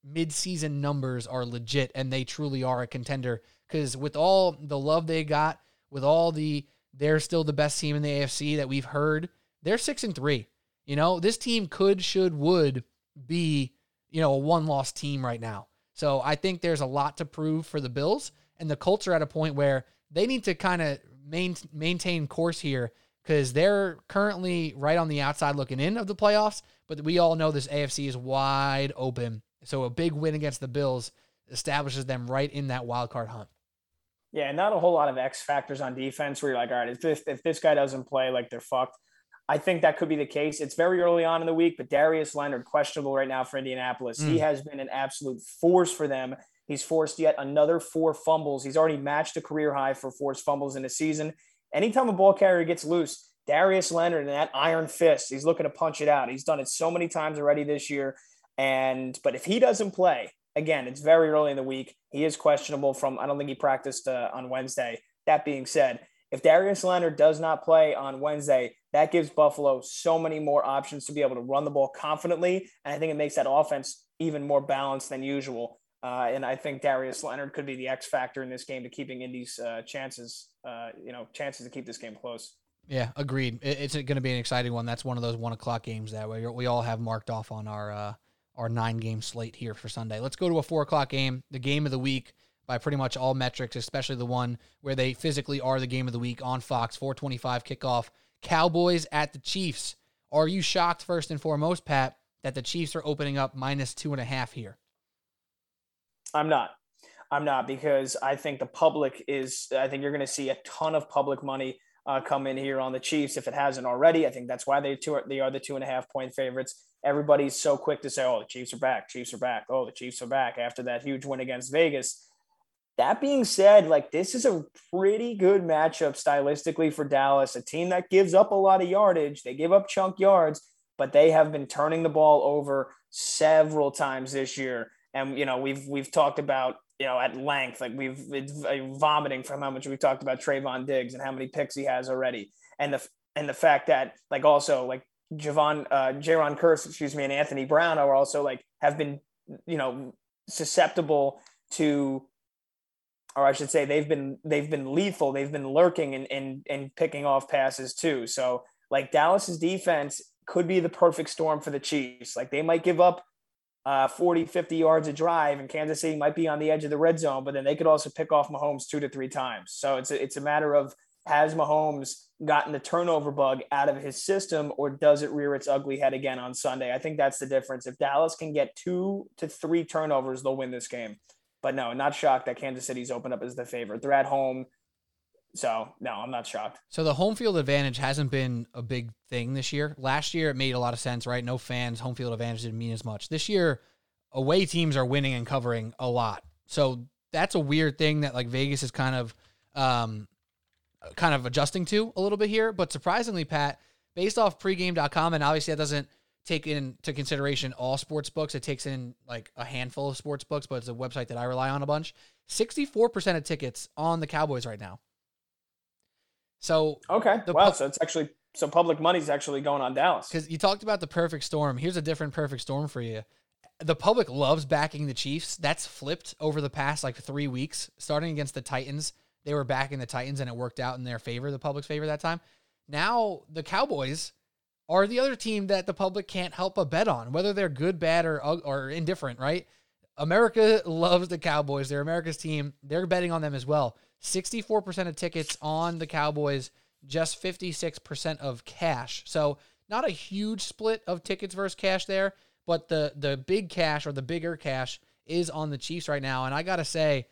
S1: midseason numbers are legit and they truly are a contender. Because with all the love they got, with all the they're still the best team in the AFC that we've heard, they're six and three. You know, this team could, should, would be, you know, a one loss team right now. So I think there's a lot to prove for the Bills. And the Colts are at a point where they need to kind of main, maintain course here because they're currently right on the outside looking in of the playoffs. But we all know this AFC is wide open. So a big win against the Bills establishes them right in that wild card hunt.
S3: Yeah, not a whole lot of X factors on defense where you're like, all right, if this if this guy doesn't play, like they're fucked. I think that could be the case. It's very early on in the week, but Darius Leonard questionable right now for Indianapolis. Mm. He has been an absolute force for them. He's forced yet another four fumbles. He's already matched a career high for forced fumbles in a season. Anytime a ball carrier gets loose, Darius Leonard and that iron fist, he's looking to punch it out. He's done it so many times already this year. And but if he doesn't play, again, it's very early in the week. He is questionable from. I don't think he practiced uh, on Wednesday. That being said, if Darius Leonard does not play on Wednesday, that gives Buffalo so many more options to be able to run the ball confidently, and I think it makes that offense even more balanced than usual. Uh, and I think Darius Leonard could be the X factor in this game to keeping Indy's uh, chances, uh, you know, chances to keep this game close.
S1: Yeah, agreed. It's going to be an exciting one. That's one of those one o'clock games that we we all have marked off on our uh, our nine game slate here for Sunday. Let's go to a four o'clock game, the game of the week by pretty much all metrics, especially the one where they physically are the game of the week on Fox, 425 kickoff. Cowboys at the Chiefs. Are you shocked, first and foremost, Pat, that the Chiefs are opening up minus two and a half here?
S3: I'm not. I'm not because I think the public is, I think you're going to see a ton of public money uh, come in here on the Chiefs if it hasn't already. I think that's why they two are, they are the two and a half point favorites. Everybody's so quick to say, "Oh, the Chiefs are back. Chiefs are back. Oh, the Chiefs are back." After that huge win against Vegas. That being said, like this is a pretty good matchup stylistically for Dallas, a team that gives up a lot of yardage. They give up chunk yards, but they have been turning the ball over several times this year. And you know, we've we've talked about you know, at length. Like we've it's uh, vomiting from how much we've talked about Trevon Diggs and how many picks he has already, and the and the fact that like also like Javon, uh, Jayron Kearse, excuse me, and Anthony Brown are also like have been you know susceptible to, or I should say they've been they've been lethal. They've been lurking and and and picking off passes too. So like Dallas's defense could be the perfect storm for the Chiefs. Like they might give up uh, 40, 50 yards a drive, and Kansas City might be on the edge of the red zone, but then they could also pick off Mahomes two to three times. So it's a, it's a matter of has Mahomes gotten the turnover bug out of his system, or does it rear its ugly head again on Sunday? I think that's the difference. If Dallas can get two to three turnovers, they'll win this game. But no, not shocked that Kansas City's opened up as the favorite. They're at home. So no, I'm not shocked.
S1: So the home field advantage hasn't been a big thing this year. Last year it made a lot of sense, right? No fans, home field advantage didn't mean as much. This year, away teams are winning and covering a lot. So that's a weird thing that like Vegas is kind of um kind of adjusting to a little bit here. But surprisingly, Pat, based off pregame.com, and obviously that doesn't take into consideration all sports books. It takes in like a handful of sports books, but it's a website that I rely on a bunch. 64% of tickets on the Cowboys right now. So
S3: okay, wow. so it's actually so public money's actually going on Dallas
S1: because you talked about the perfect storm. Here's a different perfect storm for you. The public loves backing the Chiefs. That's flipped over the past like three weeks. Starting against the Titans, they were backing the Titans, and it worked out in their favor, the public's favor that time. Now the Cowboys are the other team that the public can't help but bet on, whether they're good, bad, or or indifferent. Right? America loves the Cowboys. They're America's team. They're betting on them as well. 64% of tickets on the Cowboys, just 56% of cash. So not a huge split of tickets versus cash there, but the the big cash or the bigger cash is on the Chiefs right now. And I gotta say,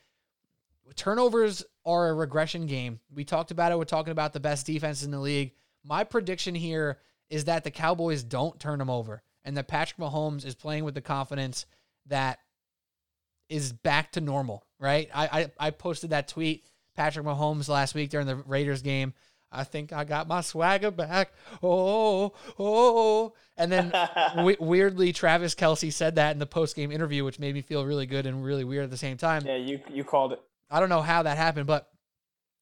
S1: turnovers are a regression game. We talked about it. We're talking about the best defense in the league. My prediction here is that the Cowboys don't turn them over and that Patrick Mahomes is playing with the confidence that is back to normal, right? I, I, I posted that tweet, Patrick Mahomes, last week during the Raiders game. I think I got my swagger back. Oh, oh. And then w- weirdly, Travis Kelce said that in the post game interview, which made me feel really good and really weird at the same time.
S3: Yeah, you, you called it.
S1: I don't know how that happened, but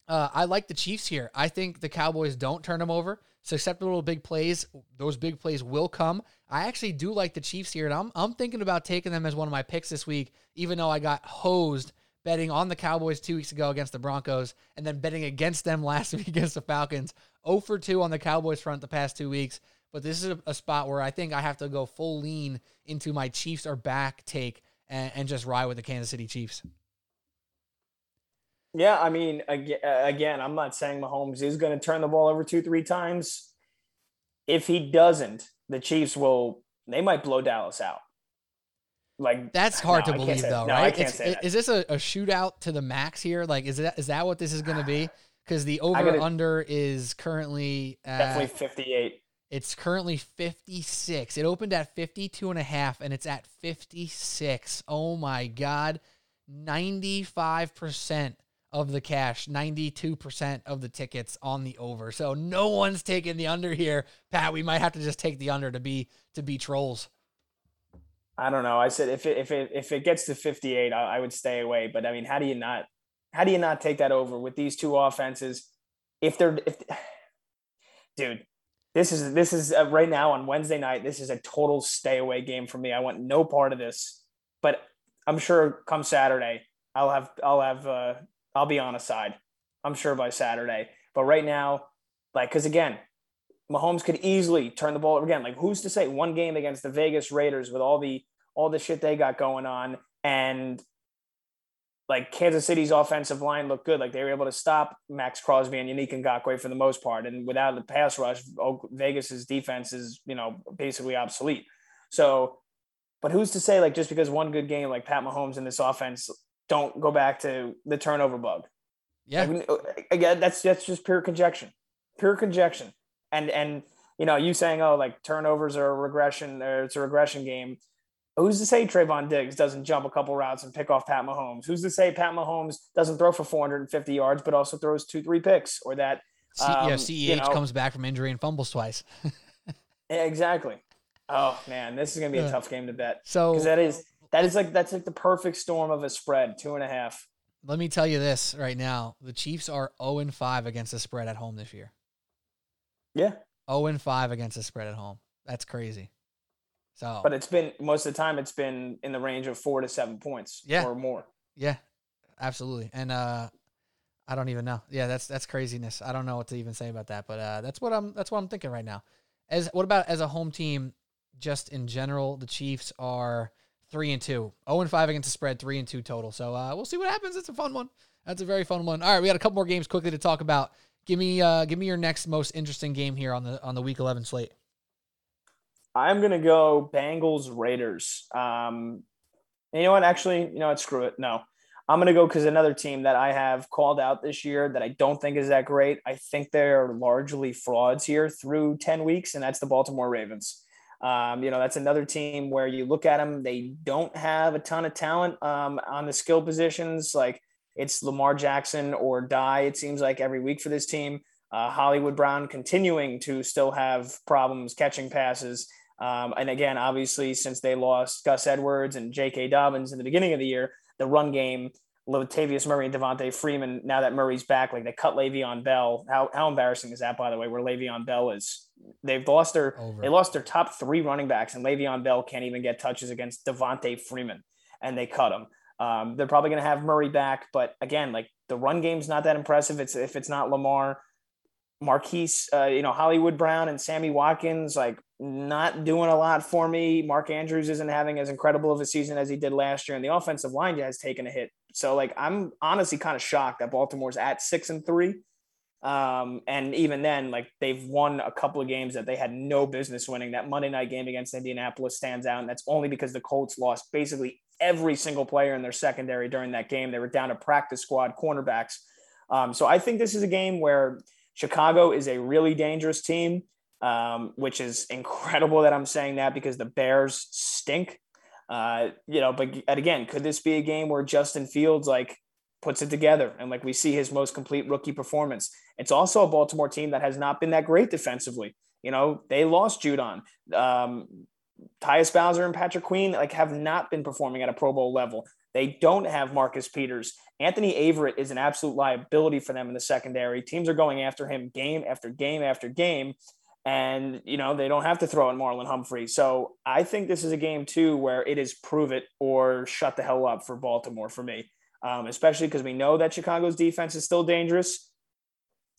S1: uh, I like the Chiefs here. I think the Cowboys don't turn them over. Susceptible big plays, those big plays will come. I actually do like the Chiefs here, and I'm I'm thinking about taking them as one of my picks this week, even though I got hosed betting on the Cowboys two weeks ago against the Broncos, and then betting against them last week against the Falcons. 0 for 2 on the Cowboys front the past two weeks. But this is a, a spot where I think I have to go full lean into my Chiefs are back take and, and just ride with the Kansas City Chiefs.
S3: Yeah, I mean, uh, again, I'm not saying Mahomes is going to turn the ball over two, three times. If he doesn't, the Chiefs will, they might blow Dallas out. Like
S1: that's hard
S3: no,
S1: to believe, though,
S3: no,
S1: right?
S3: Is,
S1: is this a, a, shootout to the max here? Like, is that is that what this is going to be? Because the over gonna, under is currently
S3: at, definitely 58.
S1: It's currently 56. It opened at 52 and a half, and it's at 56. Oh my god, 95 percent of the cash, 92% of the tickets on the over. So no one's taking the under here. Pat, we might have to just take the under to be to be trolls.
S3: I don't know. I said if it if it if it gets to 58, I, I would stay away. But I mean, how do you not how do you not take that over with these two offenses? If they're if dude, this is this is uh, right now on Wednesday night. This is a total stay away game for me. I want no part of this. But I'm sure come Saturday, I'll have I'll have uh, I'll be on a side. I'm sure by Saturday. But right now, like, because again, Mahomes could easily turn the ball over again. Like, who's to say one game against the Vegas Raiders with all the all the shit they got going on, and like Kansas City's offensive line looked good. Like they were able to stop Maxx Crosby and Yannick Ngakoue for the most part, and without the pass rush, oh, Vegas's defense is you know basically obsolete. So, but who's to say like just because one good game like Pat Mahomes in this offense don't go back to the turnover bug.
S1: Yeah.
S3: Like, uh, again, that's that's just pure conjecture, pure conjecture. And and you know, you saying, oh, like turnovers are a regression, or it's a regression game. Who's to say Trevon Diggs doesn't jump a couple routes and pick off Pat Mahomes? Who's to say Pat Mahomes doesn't throw for 450 yards, but also throws two, three picks, or that
S1: um, yeah, CEH you know, comes back from injury and fumbles twice.
S3: exactly. Oh man, this is gonna be a tough game to bet.
S1: So
S3: because that is that is like that's like the perfect storm of a spread, two and a half.
S1: Let me tell you this right now: the Chiefs are zero and five against the spread at home this year.
S3: Yeah,
S1: zero and five against the spread at home. That's crazy. So,
S3: but it's been most of the time it's been in the range of four to seven points,
S1: yeah.
S3: or more.
S1: Yeah, absolutely. And uh, I don't even know. Yeah, that's that's craziness. I don't know what to even say about that, but uh, that's what I'm that's what I'm thinking right now. As what about as a home team? Just in general, the Chiefs are three and two. 0 and five against the spread, three and two total. So uh, we'll see what happens. It's a fun one. That's a very fun one. All right, we got a couple more games quickly to talk about. Give me uh, give me your next most interesting game here on the on the week eleven slate.
S3: I'm gonna go Bengals Raiders. Um, you know what? Actually, you know what? Screw it. No, I'm gonna go because another team that I have called out this year that I don't think is that great. I think they're largely frauds here through ten weeks, and that's the Baltimore Ravens. Um, you know, that's another team where you look at them, they don't have a ton of talent um, on the skill positions. Like it's Lamar Jackson or die, it seems like every week for this team. Uh, Hollywood Brown continuing to still have problems catching passes. Um, and again, obviously, since they lost Gus Edwards and J.K. Dobbins in the beginning of the year, the run game Latavius Murray and Devonta Freeman. Now that Murray's back, like they cut Le'Veon Bell. How how embarrassing is that, by the way? Where Le'Veon Bell is, they've lost their Over. they lost their top three running backs, and Le'Veon Bell can't even get touches against Devonta Freeman, and they cut him. Um, they're probably going to have Murray back, but again, like the run game's not that impressive. It's if it's not Lamar, Marquise, uh, you know Hollywood Brown and Sammy Watkins, like not doing a lot for me. Mark Andrews isn't having as incredible of a season as he did last year, and the offensive line has taken a hit. So, like, I'm honestly kind of shocked that Baltimore's at six and three. Um, and even then, like, they've won a couple of games that they had no business winning. That Monday night game against Indianapolis stands out, and that's only because the Colts lost basically every single player in their secondary during that game. They were down to practice squad cornerbacks. Um, so I think this is a game where Chicago is a really dangerous team, um, which is incredible that I'm saying that because the Bears stink. Uh, you know, but again, could this be a game where Justin Fields like puts it together and like we see his most complete rookie performance? It's also a Baltimore team that has not been that great defensively. You know, they lost Judon. Um, Tyus Bowser and Patrick Queen like have not been performing at a Pro Bowl level. They don't have Marcus Peters. Anthony Averett is an absolute liability for them in the secondary. Teams are going after him game after game after game. And, you know, they don't have to throw in Marlon Humphrey. So I think this is a game, too, where it is prove it or shut the hell up for Baltimore for me, um, especially because we know that Chicago's defense is still dangerous,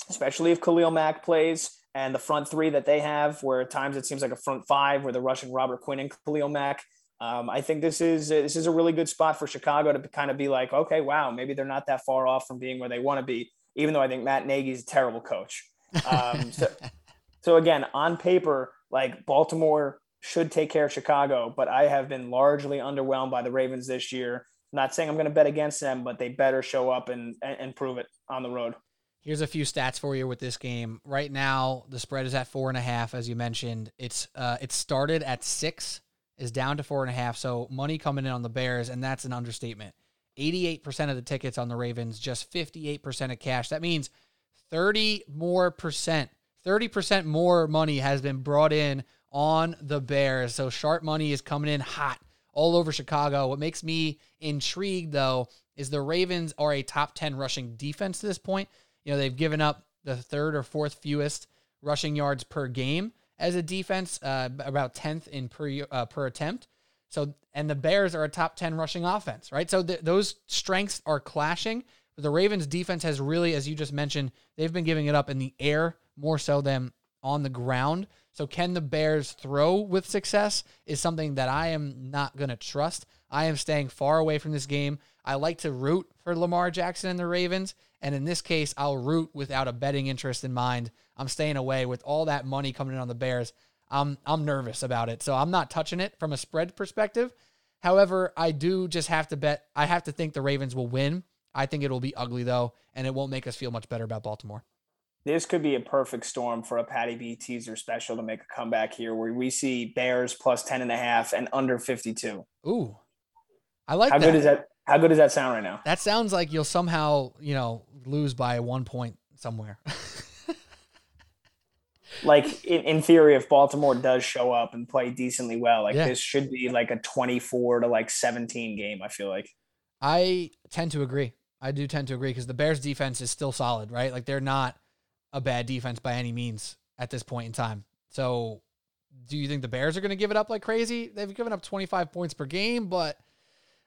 S3: especially if Khalil Mack plays and the front three that they have, where at times it seems like a front five where they're rushing Robert Quinn and Khalil Mack. Um, I think this is this is a really good spot for Chicago to kind of be like, okay, wow, maybe they're not that far off from being where they want to be. Even though I think Matt Nagy's a terrible coach. Um, so, so again, on paper, like Baltimore should take care of Chicago, but I have been largely underwhelmed by the Ravens this year. I'm not saying I'm going to bet against them, but they better show up and and prove it on the road.
S1: Here's a few stats for you with this game. Right now, the spread is at four and a half, as you mentioned. It's uh, it started at six, is down to four and a half. So money coming in on the Bears, and that's an understatement. 88% of the tickets on the Ravens, just 58% of cash. That means 30 more percent, 30% more money has been brought in on the Bears. So sharp money is coming in hot all over Chicago. What makes me intrigued, though, is the Ravens are a top 10 rushing defense to this point. You know, they've given up the third or fourth fewest rushing yards per game as a defense, uh, about 10th in per uh, per attempt. So, and the Bears are a top 10 rushing offense, right? So th- those strengths are clashing. But the Ravens defense has really, as you just mentioned, they've been giving it up in the air more so than on the ground. So can the Bears throw with success is something that I am not going to trust. I am staying far away from this game. I like to root for Lamar Jackson and the Ravens. And in this case, I'll root without a betting interest in mind. I'm staying away with all that money coming in on the Bears. I'm I'm nervous about it. So I'm not touching it from a spread perspective. However, I do just have to bet I have to think the Ravens will win. I think it'll be ugly though, and it won't make us feel much better about Baltimore.
S3: This could be a perfect storm for a Patty B teaser special to make a comeback here where we see Bears plus 10 and a half and under 52.
S1: Ooh. I like
S3: How
S1: that.
S3: good is that? How good does that sound right now?
S1: That sounds like you'll somehow, you know, lose by one point somewhere.
S3: like in, in theory, if Baltimore does show up and play decently well, like
S1: Yeah.
S3: this should be like a 24 to like 17 game, I feel like.
S1: I tend to agree. I do tend to agree because the Bears defense is still solid, right? Like they're not a bad defense by any means at this point in time. So, do you think the Bears are going to give it up like crazy? They've given up 25 points per game, but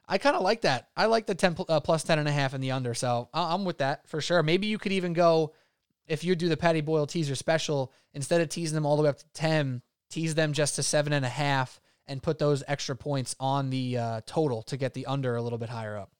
S1: I kind of like that. I like the 10 uh, plus 10 and a half in the under. So, I'm with that for sure. Maybe you could even go if you do the Patty Boyle teaser special instead of teasing them all the way up to 10, tease them just to seven and a half and put those extra points on the uh, total to get the under a little bit higher up.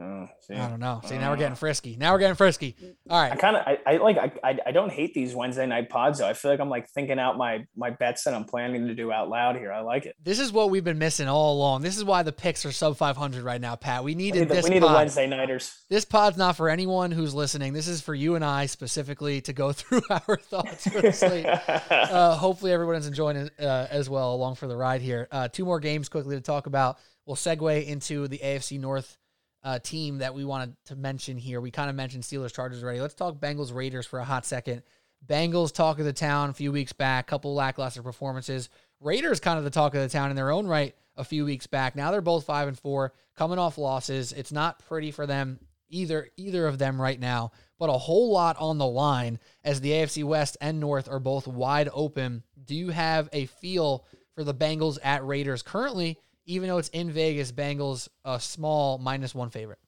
S3: Oh, see.
S1: I don't know. See, now
S3: Uh,
S1: we're getting frisky. Now we're getting frisky. All right.
S3: I kind of I, I like I, I I don't hate these Wednesday night pods though. I feel like I'm like thinking out my my bets that I'm planning to do out loud here. I like it.
S1: This is what we've been missing all along. This is why the picks are sub 500 right now, Pat. We
S3: We
S1: needed
S3: need, the,
S1: this
S3: we need the. Wednesday nighters.
S1: This pod's not for anyone who's listening. This is for you and I specifically to go through our thoughts for the slate. uh, hopefully everyone's enjoying it uh, as well along for the ride here. Uh, two more games quickly to talk about. We'll segue into the AFC North uh, team that we wanted to mention here. We kind of mentioned Steelers Chargers already. Let's talk Bengals Raiders for a hot second. Bengals talk of the town a few weeks back, couple lackluster performances. Raiders kind of the talk of the town in their own right a few weeks back. Now they're both five and four, coming off losses. It's not pretty for them either either of them right now, but a whole lot on the line as the AFC West and North are both wide open. Do you have a feel for the Bengals at Raiders currently? Even though it's in Vegas, Bengals a small minus one favorite.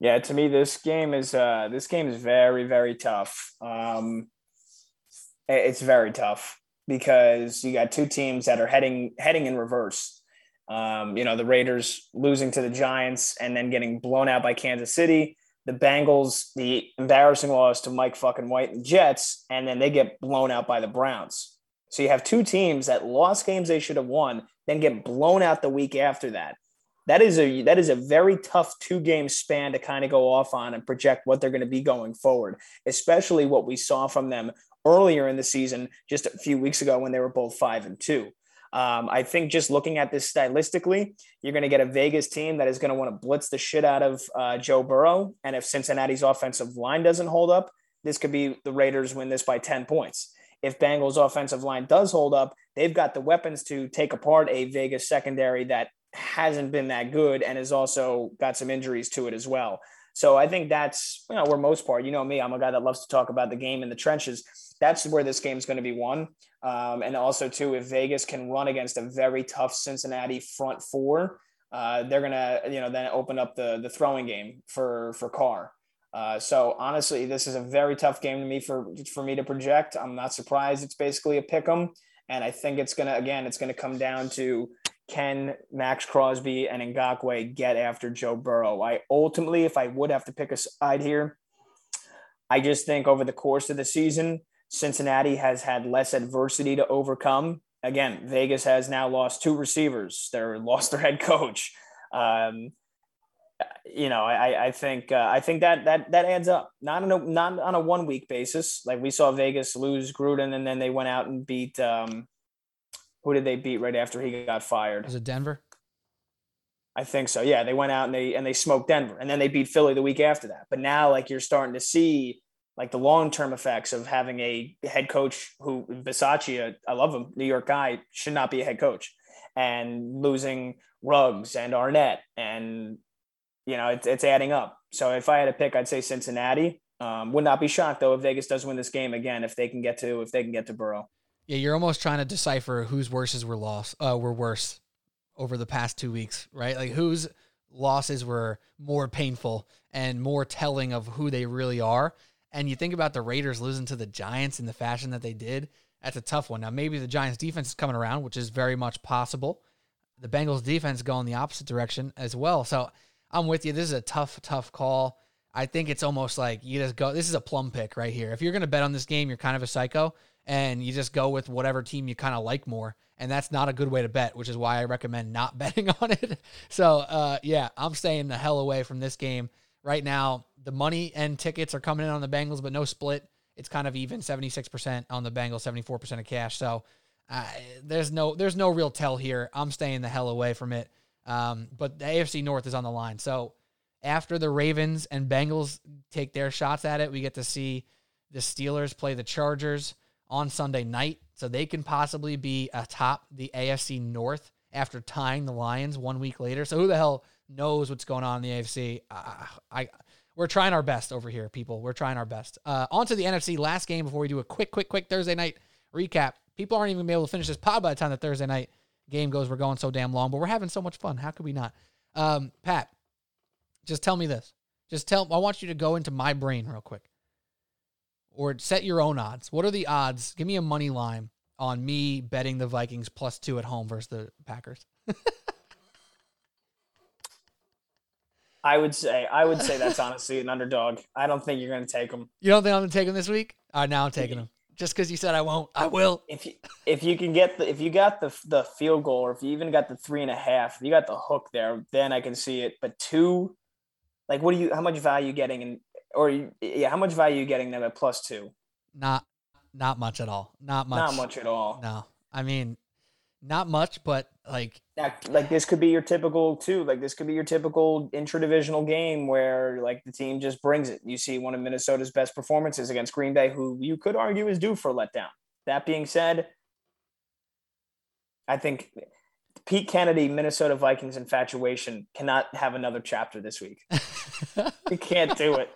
S3: Yeah, to me, this game is uh, this game is very very tough. Um, it's very tough because you got two teams that are heading heading in reverse. Um, you know, the Raiders losing to the Giants and then getting blown out by Kansas City. The Bengals, the embarrassing loss to Mike fucking White and Jets, and then they get blown out by the Browns. So you have two teams that lost games they should have won, then get blown out the week after that. That is a that is a very tough two game span to kind of go off on and project what they're going to be going forward, especially what we saw from them earlier in the season, just a few weeks ago when they were both five and two. Um, I think just looking at this stylistically, you're going to get a Vegas team that is going to want to blitz the shit out of uh, Joe Burrow. And if Cincinnati's offensive line doesn't hold up, this could be the Raiders win this by 10 points. If Bengals' offensive line does hold up, they've got the weapons to take apart a Vegas secondary that hasn't been that good and has also got some injuries to it as well. So I think that's, you know, where most part, you know me, I'm a guy that loves to talk about the game in the trenches. That's where this game's going to be won. Um, and also, too, if Vegas can run against a very tough Cincinnati front four, uh, they're going to, you know, then open up the, the throwing game for, for Carr. Uh, so honestly, this is a very tough game to me for, for me to project. I'm not surprised. It's basically a pick 'em. And I think it's to, again, it's to come down to can Maxx Crosby and Ngakoue get after Joe Burrow? I ultimately, if I would have to pick a side here, I just think over the course of the season, Cincinnati has had less adversity to overcome. Again, Vegas has now lost two receivers. They're lost their head coach. Um, you know, I, I think uh, I think that that that adds up. Not on a not on a one week basis. Like we saw Vegas lose Gruden, and then they went out and beat um, who did they beat right after he got fired?
S1: Was it Denver?
S3: I think so. Yeah, they went out and they and they smoked Denver, and then they beat Philly the week after that. But now, like you're starting to see like the long term effects of having a head coach who Bisaccia, I love him, New York guy, should not be a head coach, and losing Ruggs and Arnette and you know it's it's adding up. So if I had to pick, I'd say Cincinnati. Um, would not be shocked though if Vegas does win this game again if they can get to if they can get to Burrow.
S1: Yeah, you're almost trying to decipher whose worses were lost, uh, were worse over the past two weeks, right? Like whose losses were more painful and more telling of who they really are. And you think about the Raiders losing to the Giants in the fashion that they did. That's a tough one. Now, maybe the Giants defense is coming around, which is very much possible. The Bengals defense going the opposite direction as well. So I'm with you. This is a tough, tough call. I think it's almost like you just go. This is a plum pick right here. If you're going to bet on this game, you're kind of a psycho and you just go with whatever team you kind of like more. And that's not a good way to bet, which is why I recommend not betting on it. So, uh, yeah, I'm staying the hell away from this game right now. The money and tickets are coming in on the Bengals, but no split. It's kind of even 76% on the Bengals, 74% of cash. So, uh, there's no there's no real tell here. I'm staying the hell away from it. Um, but the AFC North is on the line. So after the Ravens and Bengals take their shots at it, we get to see the Steelers play the Chargers on Sunday night. So they can possibly be atop the AFC North after tying the Lions one week later. So who the hell knows what's going on in the AFC? Uh, I we're trying our best over here, people. We're trying our best. Uh, on to the NFC last game before we do a quick, quick, quick Thursday night recap. People aren't even able to finish this pod by the time the Thursday night game goes. We're going so damn long, but we're having so much fun. How could we not? Um, Pat, just tell me this. Just tell. I want you to go into my brain real quick or set your own odds. What are the odds? Give me a money line on me betting the Vikings plus two at home versus the Packers.
S3: I would say I would say that's honestly an underdog. I don't think you're going to take them.
S1: You don't think I'm going to take them this week? All right, now I'm taking them. Just because you said I won't, I will.
S3: If you if you can get the if you got the the field goal or if you even got the three and a half, if you got the hook there, then I can see it. But two, like, what do you? How much value getting in or yeah, how much value you getting them at plus two?
S1: Not not much at all. Not much.
S3: Not much at all.
S1: No. I mean, not much, but like
S3: like this could be your typical too. Like this could be your typical intra-divisional game where like the team just brings it. You see one of Minnesota's best performances against Green Bay, who you could argue is due for a letdown. That being said, I think Pete Kennedy, Minnesota Vikings infatuation cannot have another chapter this week. you can't do it.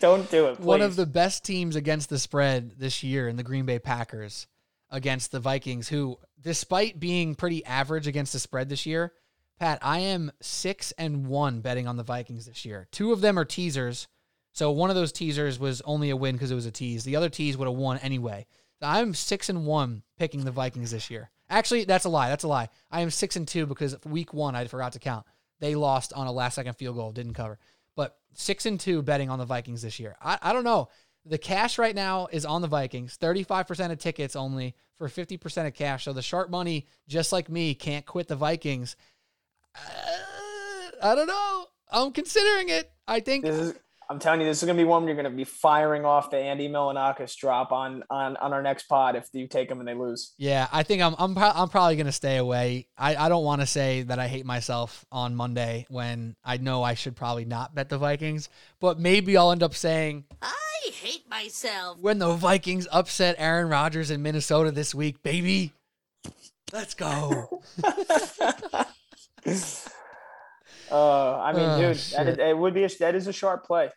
S3: Don't do it. Please.
S1: One of the best teams against the spread this year in the Green Bay Packers against the Vikings, who, despite being pretty average against the spread this year, Pat, I am six and one betting on the Vikings this year. Two of them are teasers. So one of those teasers was only a win because it was a tease. The other tease would have won anyway. I'm six and one picking the Vikings this year. Actually, that's a lie. That's a lie. I am six and two because week one I forgot to count. They lost on a last second field goal, didn't cover but six and two betting on the Vikings this year. I, I don't know. The cash right now is on the Vikings. 35% of tickets only for 50% of cash. So the sharp money, just like me, can't quit the Vikings. Uh, I don't know. I'm considering it. I think
S3: This is. I'm telling you, this is gonna be one you're gonna be firing off the Andy Milonakis drop on on on our next pod if you take them and they lose.
S1: Yeah, I think I'm I'm pro- I'm probably gonna stay away. I, I don't want to say that I hate myself on Monday when I know I should probably not bet the Vikings, but maybe I'll end up saying
S4: I hate myself.
S1: when the Vikings upset Aaron Rodgers in Minnesota this week, baby. Let's go.
S3: Uh, I mean,
S1: Oh,
S3: dude, that is, it would be a, that is a sharp play.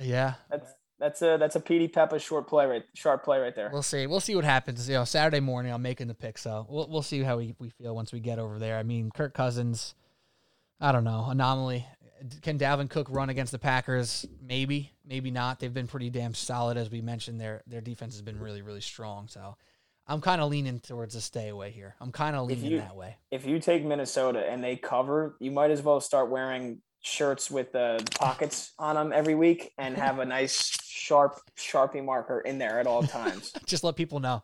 S1: Yeah,
S3: That's that's a that's a Petey Peppa short play right sharp play right there.
S1: we'll see. We'll see what happens. You know, Saturday morning I'm making the pick, so we'll we'll see how we, we feel once we get over there. I mean, Kirk Cousins, I don't know, anomaly. Can Dalvin Cook run against the Packers? Maybe, maybe not. They've been pretty damn solid, as we mentioned. Their their defense has been really, really strong. So I'm kind of leaning towards a stay away here. I'm kind of leaning
S3: you-
S1: that way.
S3: If you take Minnesota and they cover, you might as well start wearing shirts with the pockets on them every week and have a nice sharp sharpie marker in there at all times.
S1: Just let people know.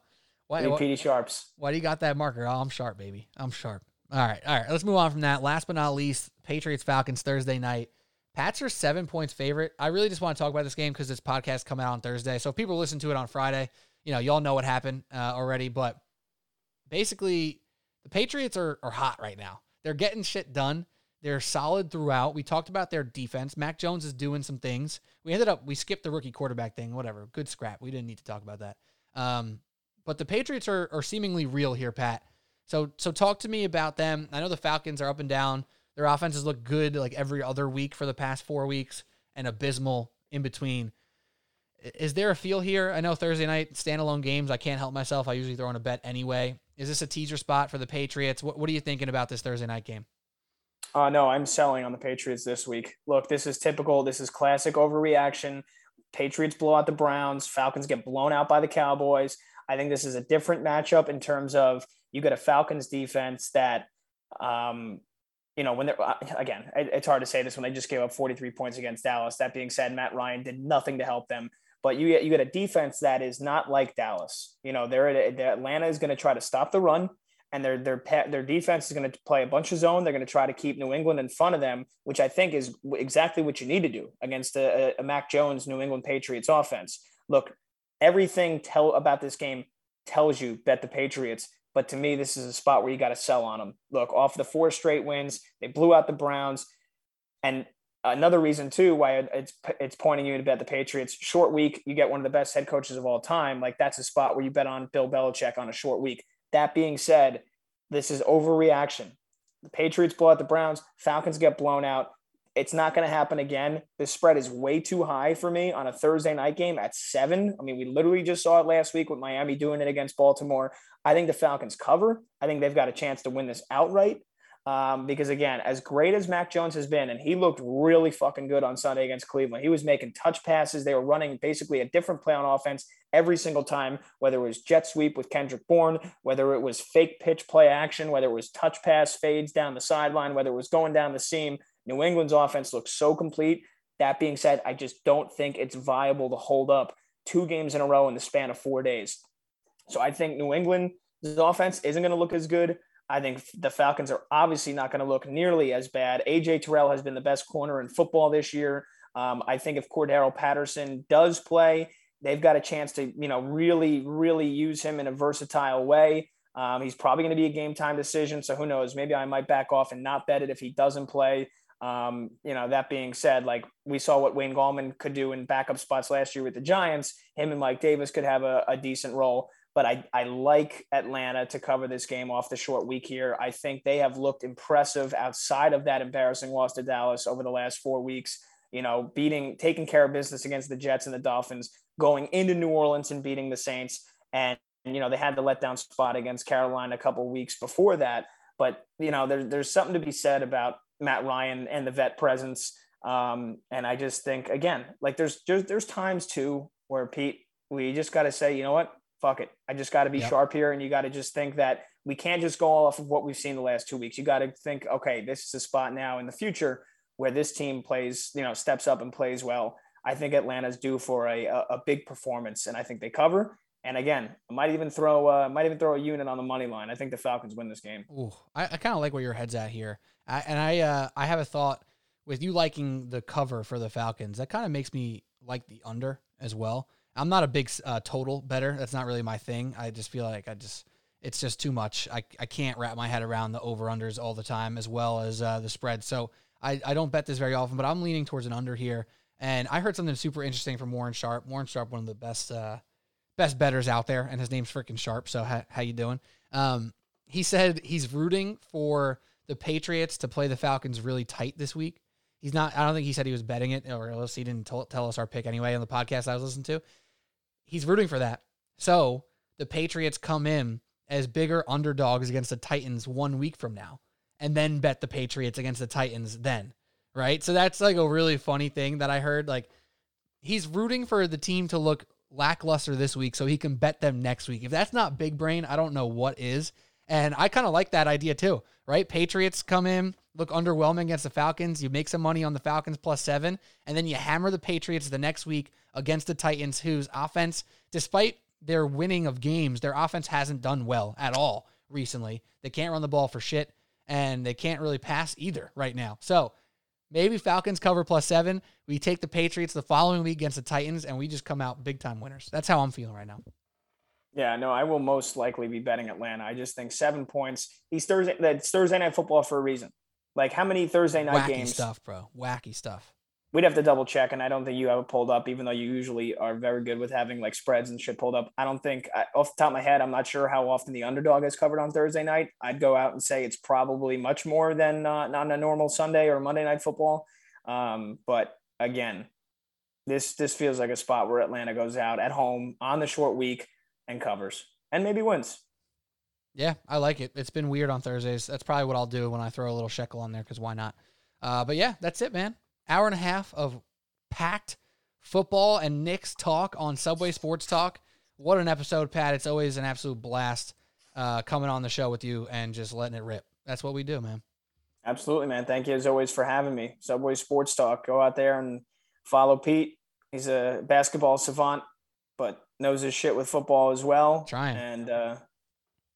S1: Why, why,
S3: Petey Sharps.
S1: why do you got that marker? Oh, I'm sharp, baby. I'm sharp. All right, all right. Let's move on from that. Last but not least, Patriots Falcons Thursday night. Pats are seven points favorite. I really just want to talk about this game because this podcast coming out on Thursday. So if people listen to it on Friday, you know, y'all know what happened uh, already. But basically, the Patriots are, are hot right now. They're getting shit done. They're solid throughout. We talked about their defense. Mac Jones is doing some things. We ended up we skipped the rookie quarterback thing. Whatever. Good scrap. We didn't need to talk about that. Um, but the Patriots are, are seemingly real here, Pat. So so talk to me about them. I know the Falcons are up and down. Their offenses look good like every other week for the past four weeks and abysmal in between. Is there a feel here? I know Thursday night standalone games. I can't help myself. I usually throw in a bet anyway. Is this a teaser spot for the Patriots? What, what are you thinking about this Thursday night game?
S3: Uh, no, I'm selling on the Patriots this week. Look, this is typical. This is classic overreaction. Patriots blow out the Browns. Falcons get blown out by the Cowboys. I think this is a different matchup in terms of you get a Falcons defense that, um, you know, when they're uh, again, it, it's hard to say this when they just gave up 43 points against Dallas. That being said, Matt Ryan did nothing to help them. But you get you get a defense that is not like Dallas. You know, they're, they're Atlanta is going to try to stop the run and their their their defense is going to play a bunch of zone. They're going to try to keep New England in front of them, which I think is exactly what you need to do against a, a Mac Jones New England Patriots offense. Look, everything tell about this game tells you bet the Patriots, but to me, this is a spot where you got to sell on them. Look, off the four straight wins, they blew out the Browns, and another reason too why it's it's pointing you to bet the Patriots. Short week, you get one of the best head coaches of all time. Like that's a spot where you bet on Bill Belichick on a short week. That being said, this is overreaction. The Patriots blow out the Browns, Falcons get blown out. It's not going to happen again. The spread is way too high for me on a Thursday night game at seven. I mean, we literally just saw it last week with Miami doing it against Baltimore. I think the Falcons cover. I think they've got a chance to win this outright. Um, because again, as great as Mac Jones has been, and he looked really fucking good on Sunday against Cleveland, he was making touch passes. They were running basically a different play on offense every single time, whether it was jet sweep with Kendrick Bourne, whether it was fake pitch play action, whether it was touch pass fades down the sideline, whether it was going down the seam. New England's offense looks so complete. That being said, I just don't think it's viable to hold up two games in a row in the span of four days. So I think New England's offense isn't going to look as good. I think the Falcons are obviously not going to look nearly as bad. AJ Terrell has been the best corner in football this year. Um, I think if Cordarrelle Patterson does play, they've got a chance to, you know, really, really use him in a versatile way. Um, he's probably going to be a game time decision. So who knows? Maybe I might back off and not bet it if he doesn't play. Um, you know, that being said, like we saw what Wayne Gallman could do in backup spots last year with the Giants. Him and Mike Davis could have a, a decent role but I, I like Atlanta to cover this game off the short week here. I think they have looked impressive outside of that embarrassing loss to Dallas over the last four weeks. You know, beating, taking care of business against the Jets and the Dolphins, going into New Orleans and beating the Saints. And, you know, they had the letdown spot against Carolina a couple weeks before that. But, you know, there, there's something to be said about Matt Ryan and the vet presence. Um, and I just think, again, like there's, there's, there's times too where Pete, we just got to say, you know what? Fuck it. I just got to be
S1: Yep.
S3: sharp here. And you got to just think that we can't just go off of what we've seen the last two weeks. You got to think, okay, this is a spot now in the future where this team plays, you know, steps up and plays well. I think Atlanta's due for a, a, a big performance, and I think they cover. And again, I might even throw uh, might even throw a unit on the money line. I think the Falcons win this game.
S1: Ooh, I, I kind of like where your head's at here, I, and I uh, I have a thought with you liking the cover for the Falcons. That kind of makes me like the under as well. I'm not a big uh, total bettor. That's not really my thing. I just feel like I just it's just too much. I, I can't wrap my head around the over unders all the time as well as uh, the spread. So I, I don't bet this very often, but I'm leaning towards an under here. And I heard something super interesting from Warren Sharp. Warren Sharp, one of the best uh, best bettors out there, and his name's freaking Sharp. So how, how you doing? Um, he said he's rooting for the Patriots to play the Falcons really tight this week. He's not. I don't think he said he was betting it, or else he didn't t- tell us our pick anyway on the podcast I was listening to. He's rooting for that. So the Patriots come in as bigger underdogs against the Titans one week from now, and then bet the Patriots against the Titans then right? So that's like a really funny thing that I heard. Like he's rooting for the team to look lackluster this week so he can bet them next week. If that's not big brain, I don't know what is. And I kind of like that idea too, right? Patriots come in, look underwhelming against the Falcons. You make some money on the Falcons plus seven, and then you hammer the Patriots the next week against the Titans, whose offense, despite their winning of games, their offense hasn't done well at all recently. They can't run the ball for shit, and they can't really pass either right now. So Maybe Falcons cover plus seven. We take the Patriots the following week against the Titans, and we just come out big time winners. That's how I'm feeling right now.
S3: Yeah, no, I will most likely be betting Atlanta. I just think seven points. These Thursday that's Thursday night football for a reason. Like how many Thursday night
S1: Wacky
S3: games?
S1: stuff, bro. Wacky stuff.
S3: We'd have to double check, and I don't think you have it pulled up, even though you usually are very good with having like spreads and shit pulled up. I don't think, off the top of my head, I'm not sure how often the underdog is covered on Thursday night. I'd go out and say it's probably much more than uh, not a normal Sunday or Monday night football. Um, but again, this this feels like a spot where Atlanta goes out at home on the short week and covers and maybe wins.
S1: Yeah, I like it. It's been weird on Thursdays. That's probably what I'll do when I throw a little shekel on there because why not? Uh, but yeah, that's it, man. Hour and a half of packed football and Knicks talk on Subway Sports Talk. What an episode, Pat. It's always an absolute blast uh, coming on the show with you and just letting it rip. That's what we do, man.
S3: Absolutely, man. Thank you as always for having me. Subway Sports Talk. Go out there and follow Pete. He's a basketball savant, but knows his shit with football as well.
S1: Trying.
S3: And uh,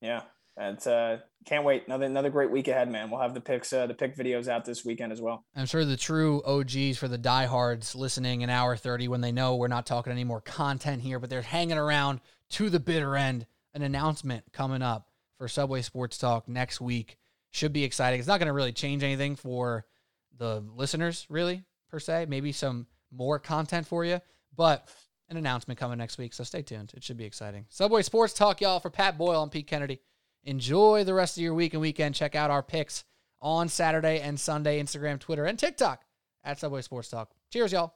S3: yeah, and uh, can't wait. Another another great week ahead, man. We'll have the picks, uh, the pick videos out this weekend as well.
S1: I'm sure the true OGs for the diehards listening in hour 30 when they know we're not talking any more content here, but they're hanging around to the bitter end. An announcement coming up for Subway Sports Talk next week should be exciting. It's not going to really change anything for the listeners, really, per se. Maybe some more content for you, but an announcement coming next week. So stay tuned. It should be exciting. Subway Sports Talk, y'all, for Pat Boyle and Pete Kennedy. Enjoy the rest of your week and weekend. Check out our picks on Saturday and Sunday, Instagram, Twitter, and TikTok at Subway Sports Talk. Cheers, y'all.